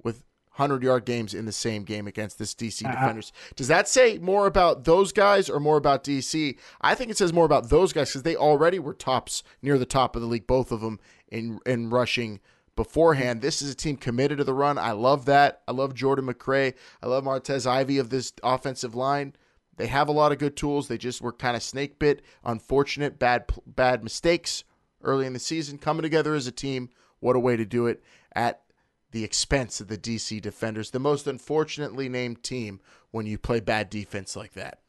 with hundred yard games in the same game against this DC Uh, defenders. Does that say more about those guys or more about DC? I think it says more about those guys because they already were tops near the top of the league, both of them in in rushing beforehand. This is a team committed to the run. I love that. I love Jordan McRae. I love Martez Ivey of this offensive line. They have a lot of good tools. They just were kind of snake bit, unfortunate, bad bad mistakes early in the season. Coming together as a team, what a way to do it at the expense of the DC Defenders, the most unfortunately named team when you play bad defense like that.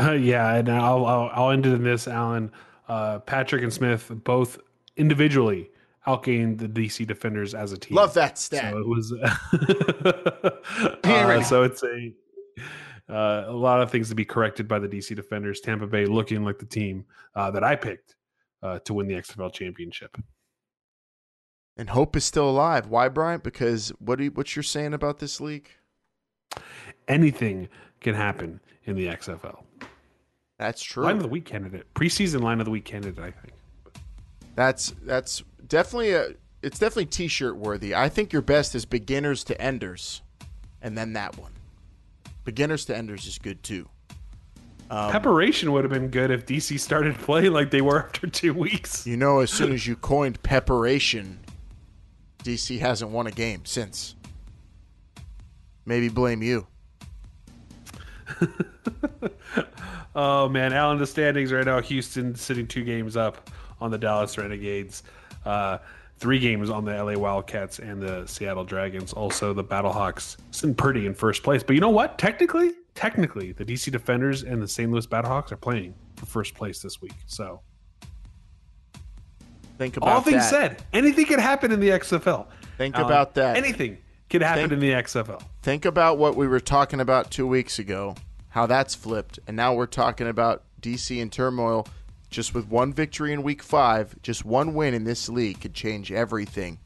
Uh, yeah, and I'll, I'll I'll end it in this, Alan. Uh, Patrick and Smith both individually outgained the DC defenders as a team. Love that stat. So it was. uh, so it's a uh, a lot of things to be corrected by the DC defenders. Tampa Bay looking like the team uh, that I picked uh, to win the XFL championship. And hope is still alive. Why, Bryant? Because what do you, what you're saying about this league? Anything can happen in the XFL. That's true. Line of the week candidate, preseason line of the week candidate. I think. That's that's definitely a it's definitely t-shirt worthy. I think your best is beginners to enders, and then that one. Beginners to enders is good too. Um, Preparation would have been good if DC started playing like they were after two weeks. You know, as soon as you coined preparation, DC hasn't won a game since. Maybe blame you. Oh man, Alan, the standings right now: Houston sitting two games up on the Dallas Renegades, uh, three games on the LA Wildcats and the Seattle Dragons. Also, the Battlehawks sitting pretty in first place. But you know what? Technically, technically, the DC Defenders and the St. Louis Battlehawks are playing for first place this week. So, Think about all things that. said, anything could happen in the XFL. Think Alan, about that. Anything could happen Think- in the XFL. Think about what we were talking about two weeks ago, how that's flipped, and now we're talking about DC in turmoil. Just with one victory in week five, just one win in this league could change everything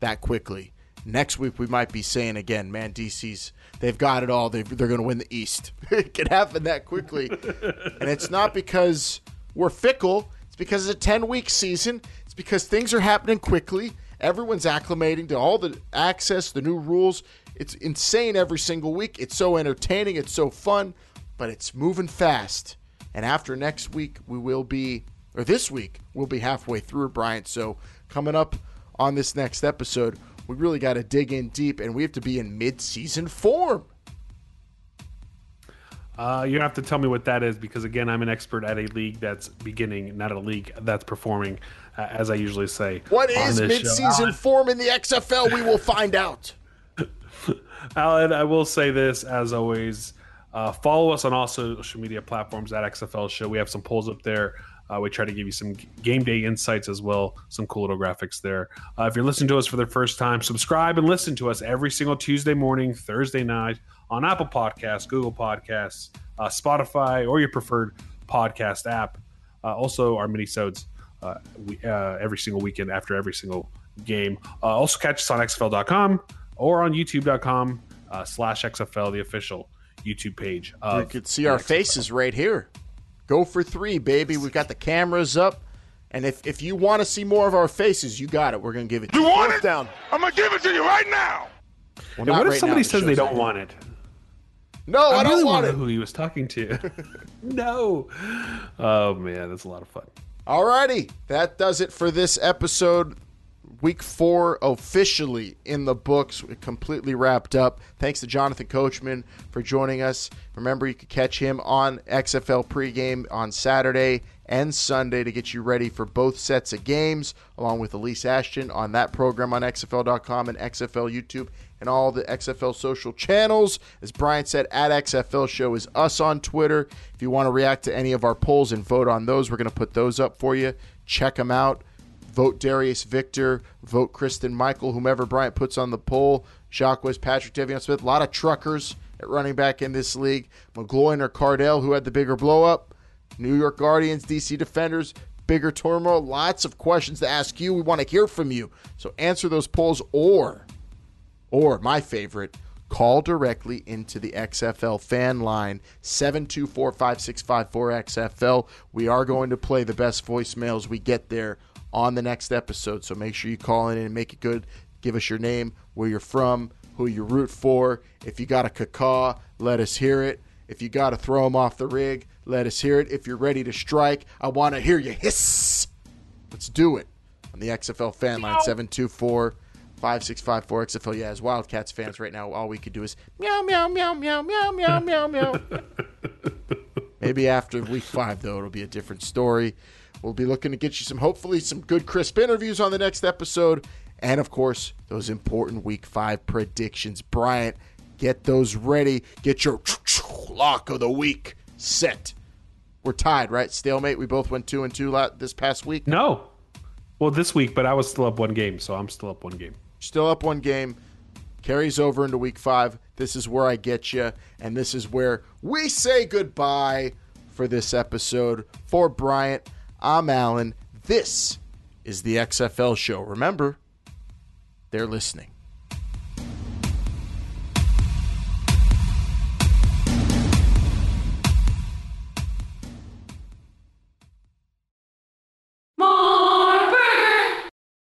that quickly. Next week we might be saying again, man, DC's they've got it all. They've, they're going to win the East. it could happen that quickly, and it's not because we're fickle. It's because it's a ten week season. It's because things are happening quickly. Everyone's acclimating to all the access, the new rules. It's insane every single week. It's so entertaining. It's so fun, but it's moving fast. And after next week, we will be, or this week, we'll be halfway through, Bryant. So coming up on this next episode, we really got to dig in deep, and we have to be in mid-season form. Uh, you have to tell me what that is because again, I'm an expert at a league that's beginning, not a league that's performing, uh, as I usually say. What is on is show. mid-season form in the XFL? We will find out. Alan, I will say this as always. Uh, follow us on all social media platforms at XFL Show. We have some polls up there. Uh, we try to give you some game day insights as well, some cool little graphics there. Uh, if you're listening to us for the first time, subscribe and listen to us every single Tuesday morning, Thursday night on Apple Podcasts, Google Podcasts, uh, Spotify, or your preferred podcast app. Uh, also, our mini-sodes uh, every single weekend after every single game. Also, catch us on XFL.com or on YouTube.com slash XFL, the official YouTube page. Of you could see our faces right here. Go for three, baby. We've got the cameras up. And if, if you want to see more of our faces, you got it. We're going to give it to You you. want it? down. I'm gonna give it to you right now. Well, And what if right somebody now. Says they don't over. want it? No, I, I, don't really want want to it. know who he was talking to. no. Oh man, that's a lot of fun. Alrighty, that does it for this episode. Week four officially in the books, completely wrapped up. Thanks to Jonathan Coachman for joining us. Remember, you can catch him on XFL pregame on Saturday and Sunday to get you ready for both sets of games, along with Elise Ashton on that program on XFL.com and XFL YouTube and all the XFL social channels. As Brian said, at XFL Show is us on Twitter. If you want to react to any of our polls and vote on those, we're going to put those up for you. Check them out. Vote Darius Victor. Vote Christine Michael, whomever Bryant puts on the poll. Jacques Patrick De'Veon Smith. A lot of truckers at running back in this league. McGloin or Cardale, who had the bigger blow up. New York Guardians, DC Defenders, bigger turmoil. Lots of questions to ask you. We want to hear from you. So answer those polls or, or my favorite, call directly into the XFL fan line 724 5654 XFL. We are going to play the best voicemails we get there on the next episode. So make sure you call in and make it good. Give us your name, where you're from, who you root for. If you got a cacaw, let us hear it. If you got to throw them off the rig, let us hear it. If you're ready to strike, I want to hear you hiss. Let's do it on the XFL fan line 724 5654 XFL. Yeah, as Wildcats fans right now, all we could do is meow, meow, meow, meow, meow, meow, meow, meow. Maybe after week five, though, it'll be a different story. We'll be looking to get you some, hopefully, some good, crisp interviews on the next episode. And of course, those important week five predictions. Bryant, get those ready. Get your lock of the week set. We're tied, right? Stalemate. We both went two and two this past week. No, well, this week, but I was still up one game, so I'm still up one game. Still up one game. Carries over into week five. This is where I get you, and this is where we say goodbye for this episode. For Bryant, I'm Alan. This is the XFL show. Remember, they're listening.